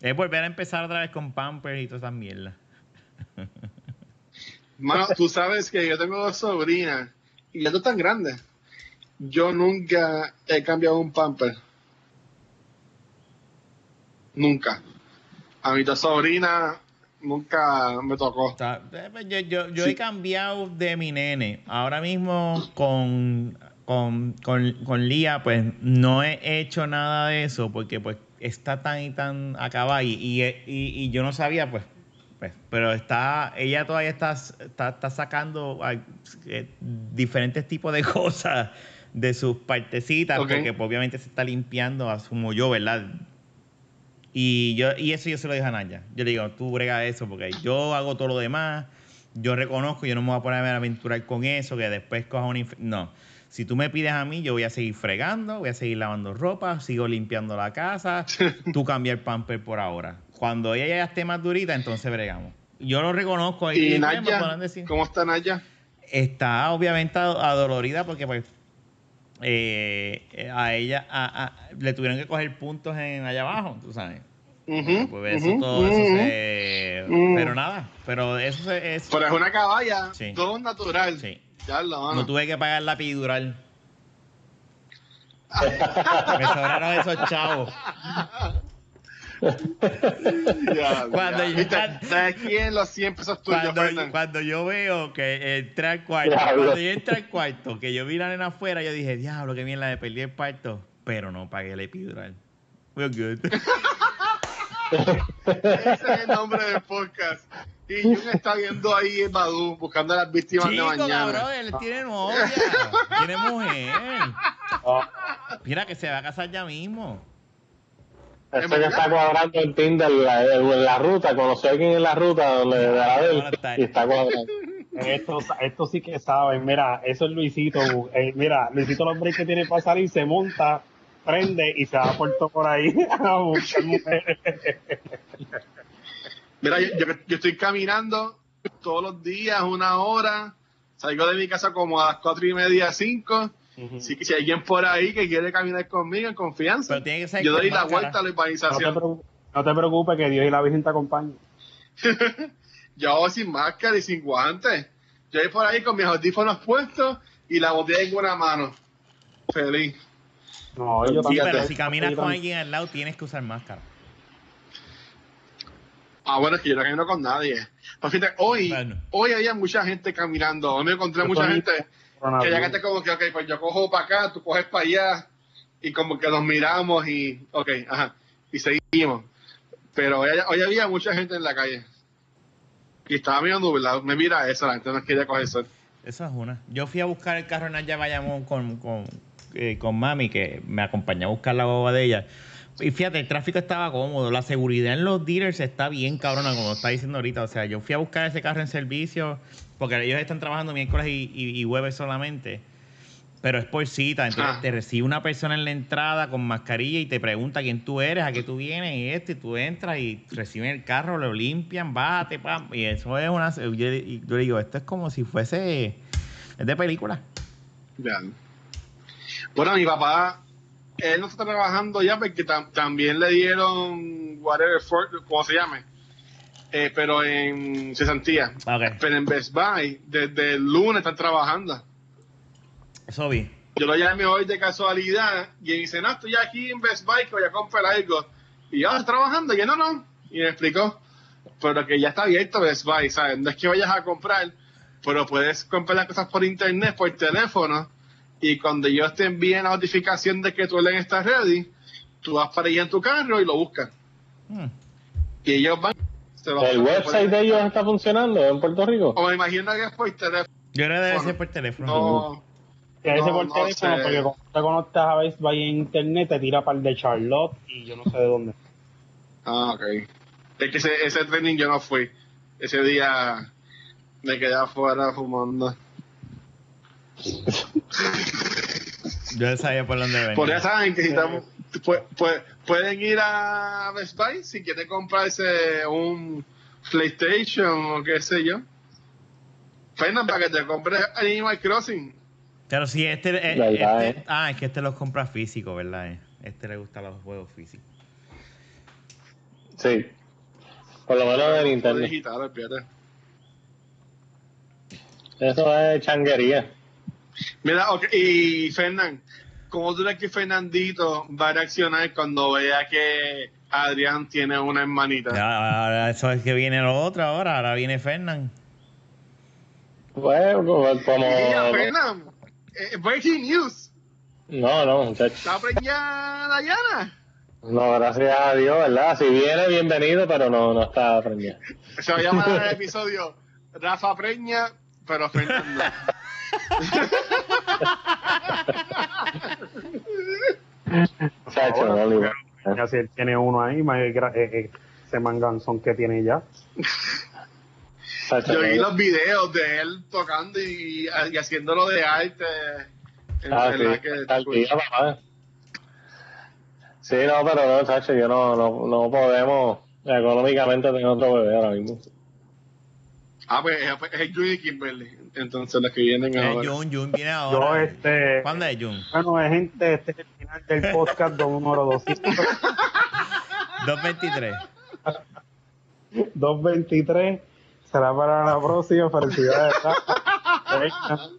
S1: Es volver a empezar otra vez con Pampers y todas esas mierdas.
S4: Mano, tú sabes que yo tengo dos sobrinas y ya tú tan grandes. Yo nunca he cambiado un pamper. Nunca. A mis dos sobrinas nunca me tocó.
S1: Eh, pues yo, yo, yo
S4: Sí.
S1: he cambiado de mi nene. Ahora mismo con, con, con, con Lía, pues no he hecho nada de eso porque pues está tan y tan acabada y, y, y- y yo no sabía, pues, pues, pero está, ella todavía está, está, está sacando eh, diferentes tipos de cosas de sus partecitas porque pues, obviamente se está limpiando, asumo yo, ¿verdad? Y yo y eso yo se lo dije a Naya. Yo le digo, tú brega eso, porque yo hago todo lo demás. Yo reconozco, yo no me voy a poner a aventurar con eso, que después coja una... inf- No. Si tú me pides a mí, yo voy a seguir fregando, voy a seguir lavando ropa, sigo limpiando la casa, tú cambia el pamper por ahora. Cuando ella ya esté más durita, entonces bregamos. Yo lo reconozco.
S4: Y Naya,
S1: decir
S4: ¿cómo está Naya?
S1: está obviamente ado- adolorida porque pues eh, a ella a- a- le tuvieron que coger puntos en allá abajo, tú sabes. Pues eso, todo eso se... Pero nada, pero eso se- es...
S4: Pero es una caballa,
S1: Sí.
S4: todo natural.
S1: Sí. No tuve que pagar la epidural. Me sobraron esos chavos.
S4: Ya,
S1: Cuando
S4: ya.
S1: yo-
S4: ¿Viste? ¿De quién los 100 pesos tuyos,
S1: Cuando, yo veo que entra al cuarto,
S3: Diablo.
S1: cuando yo entré al cuarto, que yo vi la nena afuera, yo dije, diablo, que bien la de perdí el parto, pero no pagué la epidural. We're good.
S4: Ese es el nombre del podcast. Y Jun está viendo ahí el Badu buscando a las víctimas
S1: Chico,
S4: de mañana.
S1: cabrón, él tiene novia, tiene mujer. Mira que se va a casar ya mismo.
S3: Ese que está cuadrando en Tinder la- en la ruta, conoció a alguien en la ruta donde de la de él,
S1: Buenas tardes.
S3: y está cuadrando.
S2: Esto, esto sí que saben, mira, eso es Luisito. eh, mira, Luisito los breaks que tiene para salir, se monta, prende y se va puerto por ahí a buscar mujeres.
S4: Mira, yo, yo- yo estoy caminando todos los días, una hora. Salgo de mi casa como a las cuatro y media, cinco. Si, si hay alguien por ahí que quiere caminar conmigo en confianza,
S1: Pero tiene que ser
S4: yo doy la vuelta a la
S2: No te,
S4: urbanización.
S2: no te preocupes que Dios y la Virgen te acompañen.
S4: Yo hago sin máscara y sin guantes. Yo voy por ahí con mis audífonos puestos y la botella en una mano. Feliz.
S2: No, yo
S1: Sí,
S2: también-
S1: pero si caminas con alguien al lado, tienes que usar máscara.
S4: Ah, bueno, es que yo no camino con nadie. Pero fíjate, hoy,
S1: Bueno.
S4: hoy había mucha gente caminando. Hoy me encontré
S2: Yo
S4: mucha gente que ya que te como que, ok, pues yo cojo para acá, tú coges para allá. Y como que nos miramos y, ok, ajá, y seguimos. Pero hoy, hoy había mucha gente en la calle. Y estaba medio nublado. Me mira eso, la gente no quería coger sol.
S1: Eso es una. Yo fui a buscar el carro en Naya Bayamón con, con, eh, con mami, que me acompañó a buscar la boba de ella. Y fíjate, el tráfico estaba cómodo. La seguridad en los dealers está bien cabrona, como está diciendo ahorita. O sea, yo fui a buscar ese carro en servicio, porque ellos están trabajando miércoles y, y, y jueves solamente. Pero es por cita. Entonces
S4: Ah.
S1: te recibe una persona en la entrada con mascarilla y te pregunta quién tú eres, a qué tú vienes y esto. Y tú entras y reciben el carro, lo limpian, bate, pam. Y eso es una. Yo, yo digo, esto es como si fuese. Es de película.
S4: Ya. Bueno, mi papá, él no está trabajando ya porque tam- también le dieron whatever, for, ¿cómo se llame? Eh, pero en cesantía.
S1: Ok.
S4: Pero en Best Buy, desde el lunes están trabajando.
S1: Eso vi.
S4: Yo lo llamé hoy de casualidad y él dice, no, estoy aquí en Best Buy que voy a comprar algo. Y yo, "Ah, trabajando? Y yo, no, no. Y me explicó, pero que ya está abierto Best Buy, ¿sabes? No es que vayas a comprar, pero puedes comprar las cosas por internet, por teléfono, y cuando yo te envíe la notificación de que tu orden está ready, tú vas para allá en tu carro y lo buscas.
S1: Hmm.
S4: Y ellos van... se lo-
S3: ¿El website de ellos está funcionando en Puerto Rico?
S4: O me imagino que es por teléfono.
S1: Yo creo que debe
S4: Bueno,
S1: ser por teléfono.
S4: No,
S2: ese
S4: No,
S2: por
S4: no
S2: teléfono,
S4: sé.
S2: porque cuando te conectas a Best Buy en internet, te tira para el de Charlotte y yo no sé de dónde.
S4: Ah, ok. Es que ese, ese training yo no fui. Ese día me quedé afuera fumando.
S1: Yo sabía por dónde venía.
S4: Por ya saben que si estamos, pu- pu- pueden ir a Best Buy si quieren comprarse un PlayStation o qué sé yo. Fernan, para que te compres Animal Crossing.
S1: Claro, sí, este, eh, este-
S3: eh.
S1: Ah, es que este los compra físico, ¿verdad? eh? Este le gustan los juegos físicos.
S3: Sí. Por lo menos de Nintendo.
S4: digital.
S3: Eso es changuería.
S4: Mira, ok, y Fernán, ¿cómo tú crees que Fernandito va a reaccionar cuando vea que Adrián tiene una hermanita?
S1: Ya, ahora eso es que viene lo otro ahora. Ahora viene Fernán.
S3: Pues, como...
S4: Fernán, eh, breaking news.
S3: No, no, muchachos.
S4: ¿Está preñada Dayana?
S3: No, gracias a Dios, ¿verdad? Si viene, bienvenido, pero no, no está aprendiendo.
S4: Se va a llamar el episodio Rafa Preña, pero Fernando.
S3: Chacho, no, ni-
S2: Ya si él tiene uno ahí, más el eh, eh, ese manganzón que tiene ya.
S3: chacho,
S4: Yo vi
S3: no.
S4: los videos de él tocando y, y haciéndolo de arte. En
S3: Ah, sí,
S4: que
S3: papá. Sí, no, pero no, chacho, yo no, no, no podemos económicamente tener otro bebé ahora mismo.
S4: Ah, pues es, es Jun y Kimberly. Entonces los que vienen
S1: Eh,
S4: ahora.
S1: Jun, Jun viene
S2: Yo,
S1: ahora.
S2: este.
S1: ¿Cuándo es Jun?
S2: Bueno, eh, gente, este es el final del podcast de número 200,
S1: 223.
S2: 223. Será para la próxima. Felicidades.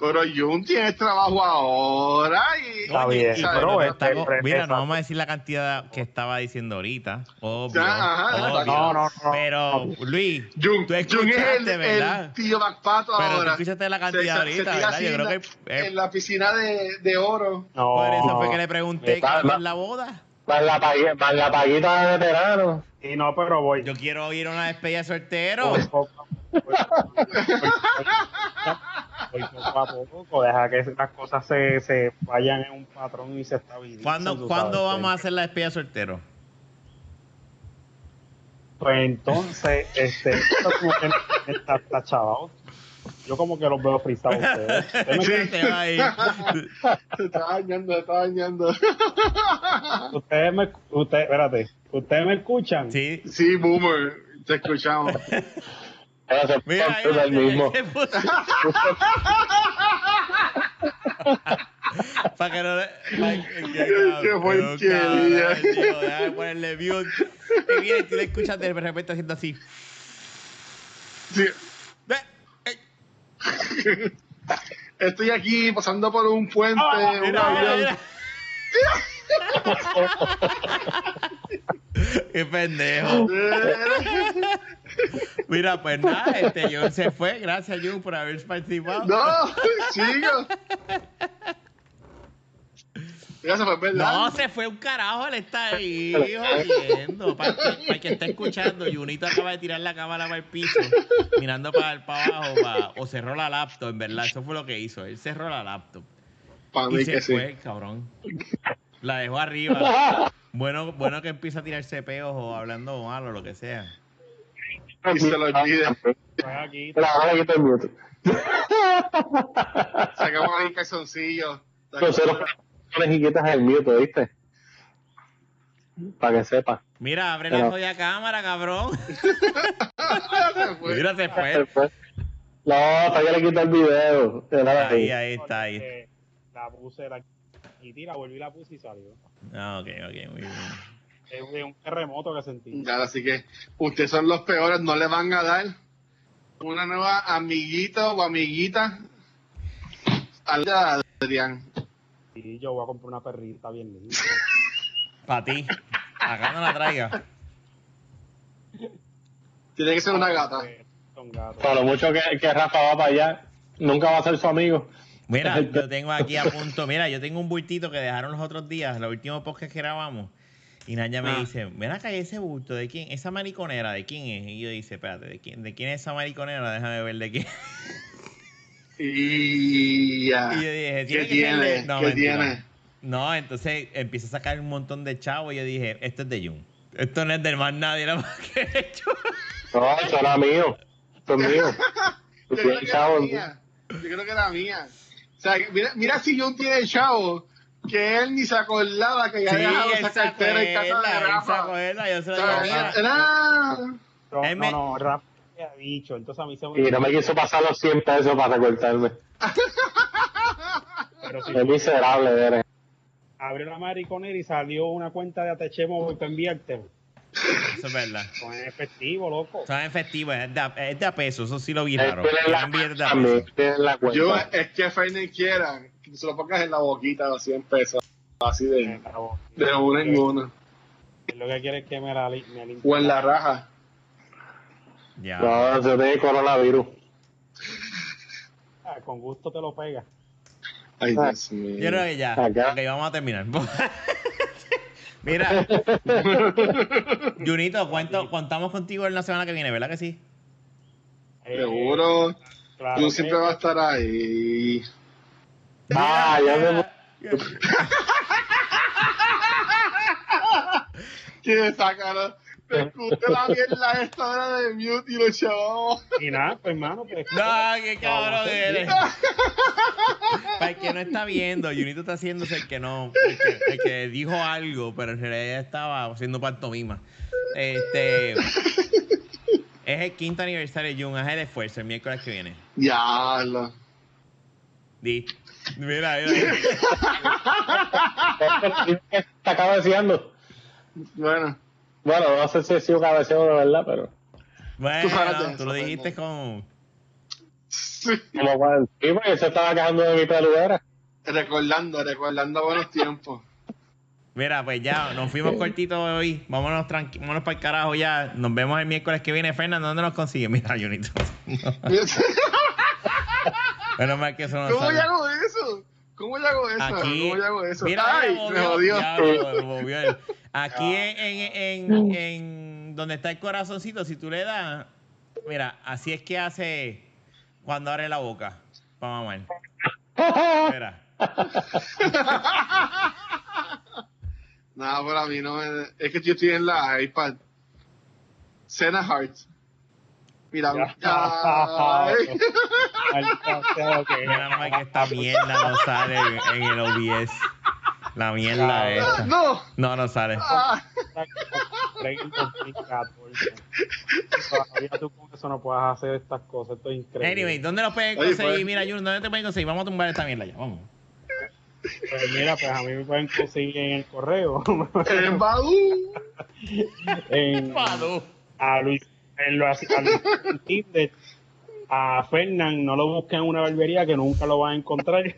S4: Pero Jun tiene trabajo ahora y.
S2: Está bien, pero este, pre-
S1: mira, no vamos a decir la cantidad que estaba diciendo ahorita. Obvio.
S4: Ya, ajá,
S1: obvio.
S2: No, no, no.
S1: Pero, Luis,
S4: Jun,
S1: tú
S4: Jun es el,
S1: escuchaste, ¿verdad?
S4: el tío McPato
S1: Pero tú
S4: ahora.
S1: escuchaste la cantidad
S4: se-
S1: ahorita,
S4: se
S1: ¿verdad? Yo creo
S4: en
S1: que eh,
S4: en la piscina de, de oro.
S2: No,
S1: por eso fue que le pregunté ¿cuándo es la boda.
S3: Más la, pagui- más la paguita de veterano.
S2: Y no, pero voy.
S1: Yo quiero ir a una despedida de soltero.
S2: Poco, a poco, deja que las cosas se, se vayan en un patrón y se estabilicen.
S1: ¿Cuándo, ¿cuándo vamos a hacer la despedida de soltero?
S2: Pues entonces, este, esto como que está, está chavado. Yo como que los veo frisados ustedes. Me.
S4: Se está bañando, se está bañando.
S2: ustedes me, ustedes, espérate, ustedes me escuchan.
S1: Sí.
S4: Sí, Boomer, te escuchamos.
S3: Ahora
S1: Mira, mira,
S3: el mismo.
S1: se puso- Para que no le. Ay, qué,
S4: Qué porquería.
S1: Déjame ponerle mute. Y viene, tú le escuchas de repente haciendo así.
S4: Sí.
S1: Ve, ey,
S4: Estoy aquí pasando por un puente.
S2: Ah,
S4: un
S1: Mira, mira,
S4: avión.
S1: mira. Qué pendejo. Mira, pues nada, este Jun se fue. Gracias, Jun, por haber participado.
S4: No, chico. Ya se fue, ¿verdad?
S1: No, se fue un carajo, él está ahí jodiendo. Para el que, para el que está escuchando, Junito acaba de tirar la cámara para el piso, mirando para, para abajo, para- o cerró la laptop, en verdad. Eso fue lo que hizo. Él cerró la laptop
S4: Para
S1: y
S4: mí
S1: se
S4: que sí.
S1: fue, cabrón. La dejó arriba. Bueno, bueno que empieza a tirar peos o hablando mal o lo que sea.
S4: Y se lo.
S3: La mute.
S4: Sacamos ahí calzoncillos.
S3: Nosotros conejitas el mute, ¿viste? Para que sepa.
S1: Mira, abre la
S3: Pero-
S1: jodida cámara, cabrón. Mira, se fue.
S3: No, hasta que le quita el video.
S1: Ahí,
S3: ahí.
S1: está, ahí.
S2: La puse, la quité, la volví, la puse y salió.
S1: Ah, ok, ok, muy bien.
S2: Es un- terremoto que sentí.
S4: Ya, así que ustedes son los peores, no le van a dar una nueva amiguita o amiguita a Adrián.
S2: Y yo voy a comprar una perrita bien linda.
S1: Para ti. Acá no la traiga.
S4: Tiene que ser una gata.
S2: Son gatos.
S3: Por lo mucho que, que Rafa va para allá, nunca va a ser su amigo.
S1: Mira, yo tengo aquí a punto. Mira, yo tengo un bultito que dejaron los otros días, los últimos podcasts que grabamos. Y Naya me
S4: Ah.
S1: dice, ven acá, ¿y ese bulto, ¿de quién? ¿Esa mariconera, de quién es? Y yo dice, espérate, ¿de quién, ¿de quién es esa mariconera? Déjame ver de quién.
S4: Y ya.
S1: Y yo dije,
S4: ¿Qué
S1: ¿tiene que de-? No,
S4: ¿Qué tiene?
S1: No, entonces empieza a sacar un montón de chavos y yo dije, esto es de Jun. Esto no es de más nadie, nada más que de Jun.
S3: No, eso era mío. Eso es mío.
S4: Yo creo que era mía. Yo creo que era mía. O sea, mira, mira si John tiene chavo, que él ni se acordaba que ya
S1: Sí,
S4: dejaba
S1: él
S4: esa cartera en casa de Rafa.
S1: acuerda, yo se
S4: O
S1: lo
S4: sea, era-
S2: No, no, no, Rafa me ha dicho. Entonces a mí se me
S3: Y no me quiso pasar los 100 pesos para recortarme.
S2: Pero si
S3: Es miserable, eres.
S2: abrió la mariconera y salió una cuenta de Atechemo para enviarte.
S1: Eso es verdad.
S2: Con efectivo, loco.
S1: Son efectivos, es de, a- es de a peso, eso sí lo vi raro.
S4: Yo, es que Fernández quiera que se lo pongas en la boquita los 100 pesos. Así de, de uno en uno.
S2: Lo que quiere es que me la me.
S4: O en la raja.
S1: Ya.
S3: No, yo tengo coronavirus.
S2: Ah, Con gusto te lo pega.
S4: Ay,
S3: Ah.
S4: Dios mío.
S1: Yo creo que ya.
S3: Acá.
S1: Ok, vamos a terminar. Mira, Junito, cuento, contamos contigo en la semana que viene, ¿verdad que sí?
S2: Eh,
S4: Seguro.
S2: claro
S4: Tú siempre vas a estar ahí.
S3: Ah, ya me...
S4: Que sacaron. Te escuché la mierda esta hora de mute y lo chavamos.
S2: Y nada, pues hermano, pues.
S1: No, qué cabrón eres. Para el que no está viendo, Junito está haciéndose el que no, el que, el que dijo algo, pero en realidad estaba haciendo pantomima. Este es el quinto aniversario de Jun, haz el esfuerzo el miércoles que viene.
S4: Diablo.
S1: Di. Mira, mira.
S3: Está cabeceando.
S4: Bueno.
S3: Bueno, no sé si he sido cabeceado de verdad, pero...
S1: Bueno, tú lo
S4: eso,
S1: dijiste con.
S4: Sí.
S3: Como cuando... Sí, porque se estaba quejando de mi peludera.
S4: Recordando, recordando buenos tiempos.
S1: Mira, pues ya, nos fuimos cortitos hoy. Vámonos, tranqui vámonos para el carajo ya. Nos vemos el miércoles que viene. Fernando, ¿dónde nos consigue? Mira, Junito. Menos mal que eso no
S4: ¿Cómo
S1: sale.
S4: ¿Cómo yo hago eso?
S1: Aquí,
S4: ¿Cómo yo hago eso?
S1: mira,
S4: Ay, me
S1: movió,
S4: jodió.
S1: lo movió él. Aquí en, en, en, en donde está el corazoncito, si tú le das, mira, así es que hace cuando abre la boca. Para mamar. Mira.
S4: Nada, para mí no me... Es que yo estoy en la iPad. Cena Heart. Mira,
S2: Ya.
S1: Mira mal que esta mierda no sale en, en el OBS. La mierda esta.
S4: No.
S1: No, no sale.
S4: Ah,
S2: Play en 2014. Todavía tú con eso no puedes hacer estas cosas. Esto es increíble.
S1: Anyway, ¿dónde lo pueden
S4: Oye,
S1: conseguir?
S4: pues.
S1: Mira, Jun, ¿dónde te pueden conseguir? Vamos a tumbar esta mierda ya, vamos.
S2: Pues mira, pues a mí me pueden conseguir en el correo.
S4: el Badoo.
S2: en, a Luis, en lo, a Luis en Tinder. A Fernán, no lo busquen en una barbería que nunca lo van a encontrar.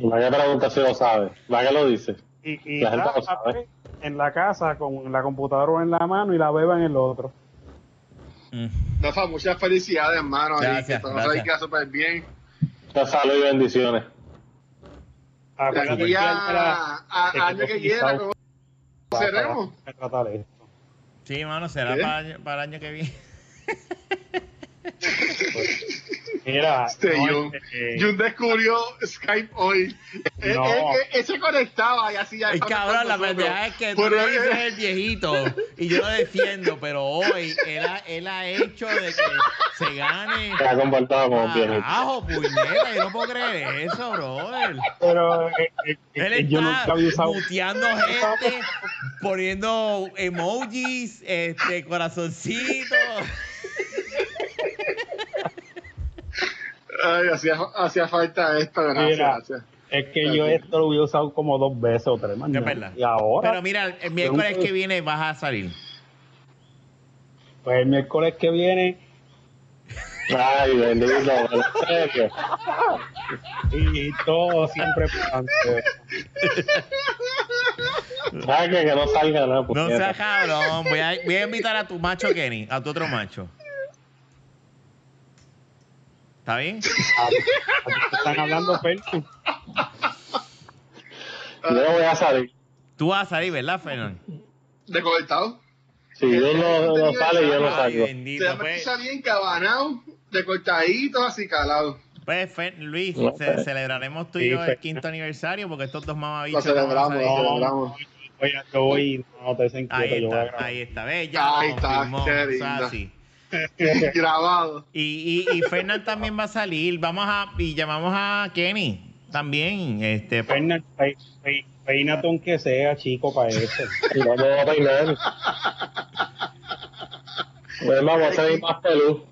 S3: Vaya pregunta si lo sabe. Vaya lo dice.
S2: Y, y
S3: La gente lo sabe.
S2: en la casa con la computadora en la mano y la beba en el otro.
S1: Mm.
S4: Rafa, muchas felicidades, hermano. y
S1: Gracias,
S4: que todo
S1: gracias.
S4: salga súper bien.
S3: Salud y bendiciones.
S4: De
S2: Acuérdate
S4: aquí
S2: que
S4: a,
S2: era-
S4: a-
S2: que
S4: año que quiera, ¿cómo
S2: para tratar esto.
S1: Sí, mano, será
S4: ¿Qué?
S1: para, para el año que viene.
S2: Mira,
S4: Este,
S2: no,
S4: Jun,
S2: eh,
S4: Jun descubrió Skype hoy. Él,
S2: No.
S4: él- él- él se conectaba y hacía
S1: El cabrón, la pendeja es que tú
S4: Pero
S1: le
S4: él-
S1: dices el viejito y yo lo defiendo, pero hoy él ha, él ha hecho de que se gane.
S3: Se ha comportado como bien.
S1: Carajo, puñeta, yo no puedo creer eso, brother.
S2: pero eh, eh,
S1: Él
S2: eh, yo nunca
S1: está
S2: había usado.
S1: muteando gente, poniendo emojis, este, corazoncitos.
S4: Ay, hacía, hacía falta esto, gracias.
S2: Mira.
S4: gracias.
S2: Es que yo esto lo hubiera usado como dos veces o tres más.
S1: Verdad.
S2: Y ahora,
S1: Pero mira, el miércoles que viene vas a salir.
S2: pues el miércoles que viene,
S3: Ay, bendito, en serio.
S2: Y todo siempre.
S3: Ay, que, no salga nada.
S1: No seas cabrón. Voy a, voy a invitar a tu macho Kenny, a tu otro macho. ¿Está bien?
S2: Están hablando, Fer.
S3: Yo voy a salir.
S1: Tú vas a salir, ¿verdad, Fernando?
S4: Desconectado.
S3: Si uno no, no sale, yo no salgo.
S4: Se
S1: bendito.
S4: me
S1: Pues,
S4: escucha bien cabanado, decortadito, así calado.
S1: pues, Fer- Luis,
S3: No,
S1: ce-
S3: pues.
S1: celebraremos tú y
S2: Sí,
S1: yo el
S2: Fer.
S1: quinto aniversario porque estos dos
S4: Lo
S1: mamabichos.
S4: celebramos,
S1: a
S4: lo
S1: salir.
S4: celebramos.
S2: Oye, yo voy, no te desinquieto,
S1: Ahí
S2: yo voy a
S1: está,
S2: grabar.
S1: ahí está. Ve, ya
S4: Ahí
S1: lo
S4: está,
S1: confirmó,
S4: qué
S1: o sea,
S4: linda.
S1: así.
S4: Grabado.
S1: Y, y, y Fernán también va a salir. Vamos a, y llamamos a Kenny también. Este,
S2: Fernan, pe- aunque sea, chico, para eso.
S3: Y no me voy a peinar. Pues vamos a salir más pelú.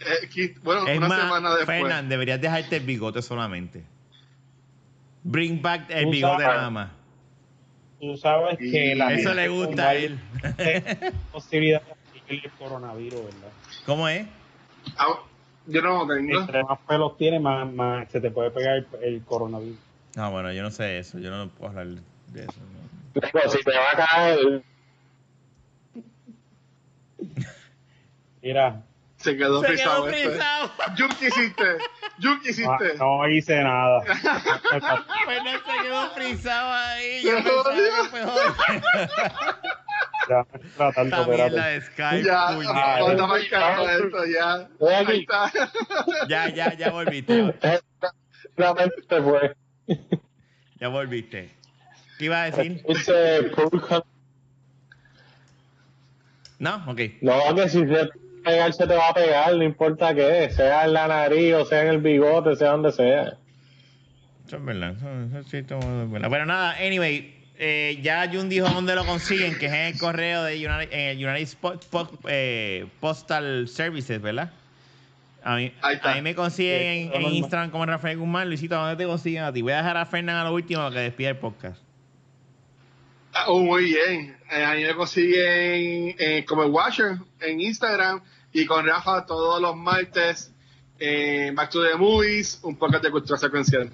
S4: Eh, bueno,
S1: es
S4: una
S1: más,
S4: semana después.
S1: Fernán, deberías dejarte el bigote solamente. Bring back el
S2: Tú
S1: bigote
S2: sabes.
S1: nada más.
S2: Tú sabes que la
S1: Eso le gusta a él.
S2: adquirir el coronavirus, ¿verdad?
S1: ¿Cómo es?
S4: Ah, yo no lo tengo.
S2: Entre más pelos tienes, más, más se te puede pegar el, el coronavirus.
S1: No, bueno, yo no sé eso. Yo no puedo hablar de eso. ¿no?
S3: Pues si te va a caer,
S2: Mira,
S4: Se quedó
S1: Se quedó
S4: frisado. ¿qué hiciste? Jun, ¿qué
S2: no,
S4: hiciste?
S2: no hice nada.
S1: Fernán se quedó frisado ahí. Yo pensaba que mejor.
S2: Ya,
S1: Esta mierda
S2: operar.
S1: de Skype.
S4: Ya, me encanta esto, ya. Ahí está.
S1: Ya, ya, ya volviste.
S3: se fue.
S1: Ya volviste. ¿Qué iba a decir? No, ok.
S3: No, que si se te va a pegar, se te va a pegar, no importa qué, sea en la nariz o sea en el bigote, sea donde sea.
S1: Eso es verdad. Eso, eso sí, todo es verdad. Pero nada, anyway, eh, ya Jun dijo dónde lo consiguen, que es en el correo de United, en el United Spot- Po- eh, Postal Services, ¿verdad? A mí, a mí me consiguen en,
S2: Sí,
S1: en
S2: normal.
S1: Instagram como Rafael Guzmán. Luisito, ¿dónde te consiguen a ti? Voy a dejar a Fernán a lo último para que despida el podcast.
S4: Ah, Oh, muy bien. Eh, ahí me consiguen eh, como el Watcher en Instagram y con Rafa todos los martes eh, Back to the Movies, un podcast de cultura secuencial.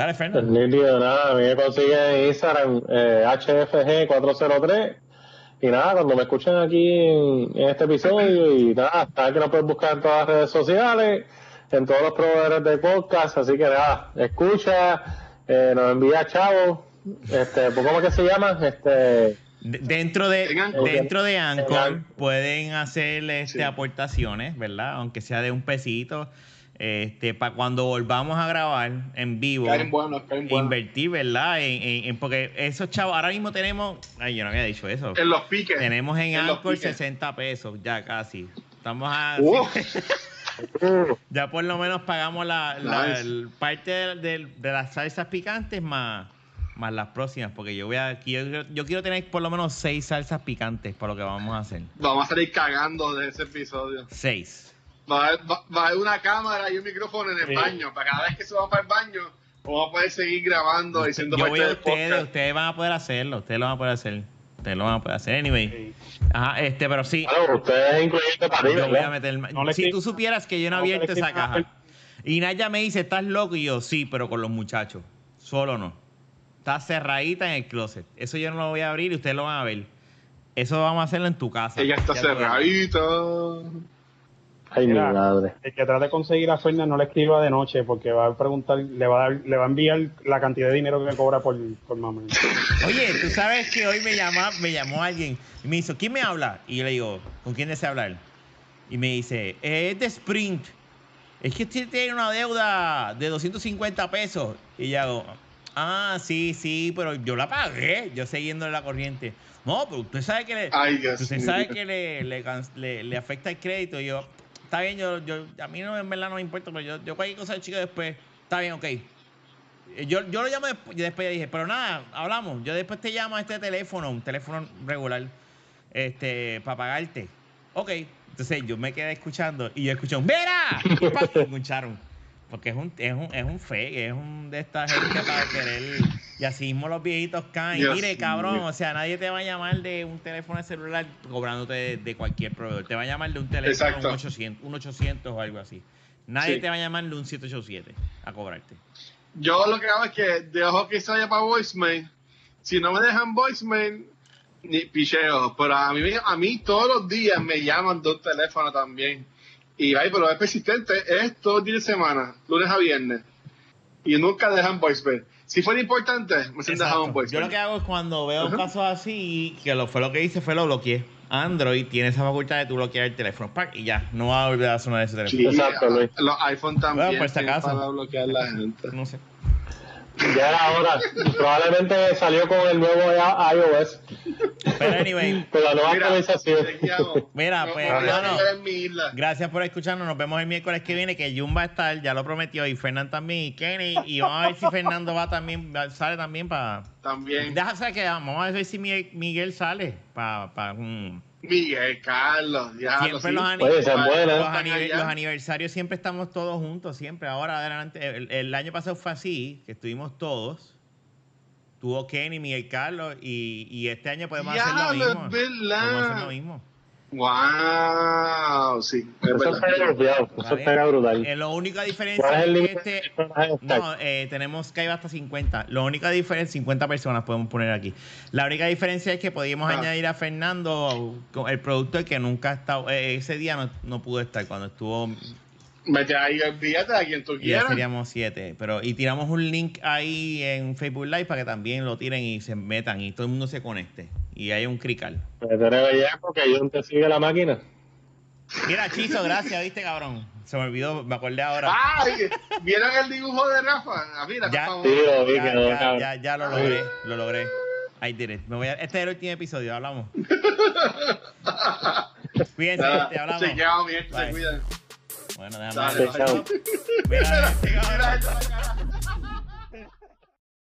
S1: Dale,
S3: Pues
S1: Fernán.
S3: nítido, nada, a mí me consiguen en Instagram eh, HFG403 y nada, cuando me escuchen aquí en, en este episodio y nada, saben que nos pueden buscar en todas las redes sociales, en todos los proveedores de podcast, así que nada, escucha, eh, nos envía chavos, este, ¿cómo es que se llama? Este,
S1: De- Dentro de, dentro de Anchor
S3: Anchor.
S1: pueden hacer este,
S4: Sí.
S1: aportaciones, ¿verdad? Aunque sea de un pesito. Este, para cuando volvamos a grabar en vivo, invertir, ¿verdad? En, en- en- porque esos chavos, ahora mismo tenemos, ay, yo no había dicho eso.
S4: En los piques.
S1: Tenemos en
S4: en
S1: Anchor
S4: piques.
S1: 60 pesos, ya casi. Estamos a.
S4: Uh,
S3: uh,
S1: Ya por lo menos pagamos la, la-
S4: Nice.
S1: el- parte de, de- de las salsas picantes más, más las próximas, porque yo voy a yo, yo quiero tener por lo menos seis salsas picantes para lo que vamos a hacer.
S4: vamos a salir cagando de ese episodio.
S1: Seis.
S4: Va a, haber, va, va a haber una cámara y un micrófono en el
S2: Sí.
S4: baño. Para cada vez que se va para el baño, vamos a poder seguir grabando y siendo
S1: Yo
S4: parte
S1: voy a
S4: del
S1: ustedes,
S4: podcast.
S1: ustedes van a poder hacerlo, ustedes lo van a poder hacer. Ustedes lo van a poder hacer. Anyway.
S2: Sí.
S1: Ajá, este, pero sí.
S3: claro, ustedes incluyendo para
S1: Yo voy a
S3: ¿verdad?
S1: meter.
S2: No le
S1: si tú supieras que yo no he
S2: no
S1: abierto esa caja. Y Naya me dice, ¿estás loco? Y yo, sí, pero con los muchachos. Solo no. Está cerradita en el closet. Eso yo no lo voy a abrir y ustedes lo van a ver. Eso vamos a hacerlo en tu casa.
S4: Ella está
S1: Ya
S4: cerradita.
S3: Ay, mi madre.
S2: El que trate de conseguir a Fernan no le escriba de noche porque va a preguntar, le va a, dar- le va a enviar la cantidad de dinero que cobra por, por mamá.
S1: Oye, tú sabes que hoy me, llama, me llamó alguien y me dice, ¿quién me habla? Y yo le digo, ¿con quién desea hablar? Y me dice, es de Sprint. Es que usted tiene una deuda de 250 pesos. Y yo hago, ah, sí, sí, pero yo la pagué. Yo siguiendo la corriente. No, pero usted sabe que le,
S4: Ay,
S1: usted sabe que le, le, can- le- le afecta el crédito. Y yo, está bien, yo, yo, a mí no, en verdad no me importa, pero yo, yo cualquier cosa de chico después, está bien, ok. Eh, Yo, yo lo llamo después, después dije, pero nada, hablamos. Yo después te llamo a este teléfono, un teléfono regular, este, para pagarte. Ok. Entonces yo me quedé escuchando y yo escuché un ¡Mira! ¿Qué pasa? Y escucharon. Porque es un, es un, es un fake, es un de esta gente para querer. Y así mismo los viejitos caen.
S4: Dios
S1: Mire, cabrón, o sea, nadie te va a llamar de un teléfono de celular cobrándote de, de cualquier proveedor. Te va a llamar de un teléfono, un 800, un 800 o algo así. Nadie
S4: Sí.
S1: te va a llamar de un 787 a cobrarte.
S4: Yo lo que hago es que dejo que se vaya para voicemail. Si no me dejan voicemail, ni picheo. Pero a mí, a mí todos los días me llaman de un teléfono también. Y ay, pero es persistente, es todos los días de semana, lunes a viernes. Y nunca dejan voicemail. Si fuera importante, me han dejado un voicemail.
S1: Yo lo que hago es cuando veo casos así, que lo fue lo que hice, fue lo bloqueé. Android tiene esa facultad de tú bloquear el teléfono, ¡pac! y ya, no va a volver a sonar ese teléfono.
S4: Sí,
S3: Exacto, Luis.
S4: los iPhone también
S1: Bueno, por si
S4: tienen
S1: acaso.
S4: para bloquear la gente.
S1: No sé.
S3: Ya era hora. Probablemente salió con el nuevo iOS,
S1: Pero anyway,
S3: con la nueva
S4: Mira,
S3: actualización.
S1: Mira,
S4: No,
S1: pues, hermano. gracias por escucharnos. Nos vemos el miércoles que viene, que Jun va a estar, ya lo prometió, y Fernán también, y Kenny. Y vamos a ver si Fernando va también, sale también para.
S4: También.
S1: Deja saber que vamos a ver si Miguel, sale para. Pa, mm.
S4: Miguel, Carlos, ya
S1: Siempre los,
S3: Oye,
S1: los, aniversarios siempre estamos todos juntos, siempre. Ahora adelante, el, el año pasado fue así, que estuvimos todos. Tuvo Kenny, Miguel Carlos, y, y este año podemos hacer lo
S4: Diablo,
S1: mismo.
S4: es verdad.
S1: Podemos hacer lo mismo.
S4: Wow, sí. es
S3: Eso está grupiado, eso
S1: ¿Vale?
S3: está brutal.
S1: Eh, la única
S3: ¿Cuál
S1: diferencia
S3: es el
S1: que este? No, eh, tenemos que ir hasta 50. La única diferencia, 50 personas podemos poner aquí. La única diferencia es que podíamos
S4: Ah.
S1: añadir a Fernando, el productor que nunca ha estado, eh, ese día no, no pudo estar cuando estuvo,
S4: Mete ahí, olvídate a quien tú
S1: ya seríamos siete. Pero, y tiramos un link ahí en Facebook Live para que también lo tiren y se metan y todo el mundo se conecte. Y hay un crical.
S3: Porque yo te sigue la máquina.
S1: Mira, Chizo, gracias, viste, cabrón. Se me olvidó, me acordé ahora.
S4: Ay, ¿vieron el dibujo de Rafa? Ah, mira,
S1: Ya.
S4: por favor.
S3: Sí,
S1: ya,
S3: quedó
S1: ya, ya, ya lo logré, lo logré. I did it. Me voy a- este es el último episodio, hablamos. Cuídense,
S4: Nada,
S1: gente, hablamos.
S4: chequeado, gente, se
S1: Bye.
S4: cuidan.
S1: Bueno, déjame
S4: Dale,
S1: ver.
S3: Chao.
S1: Mira,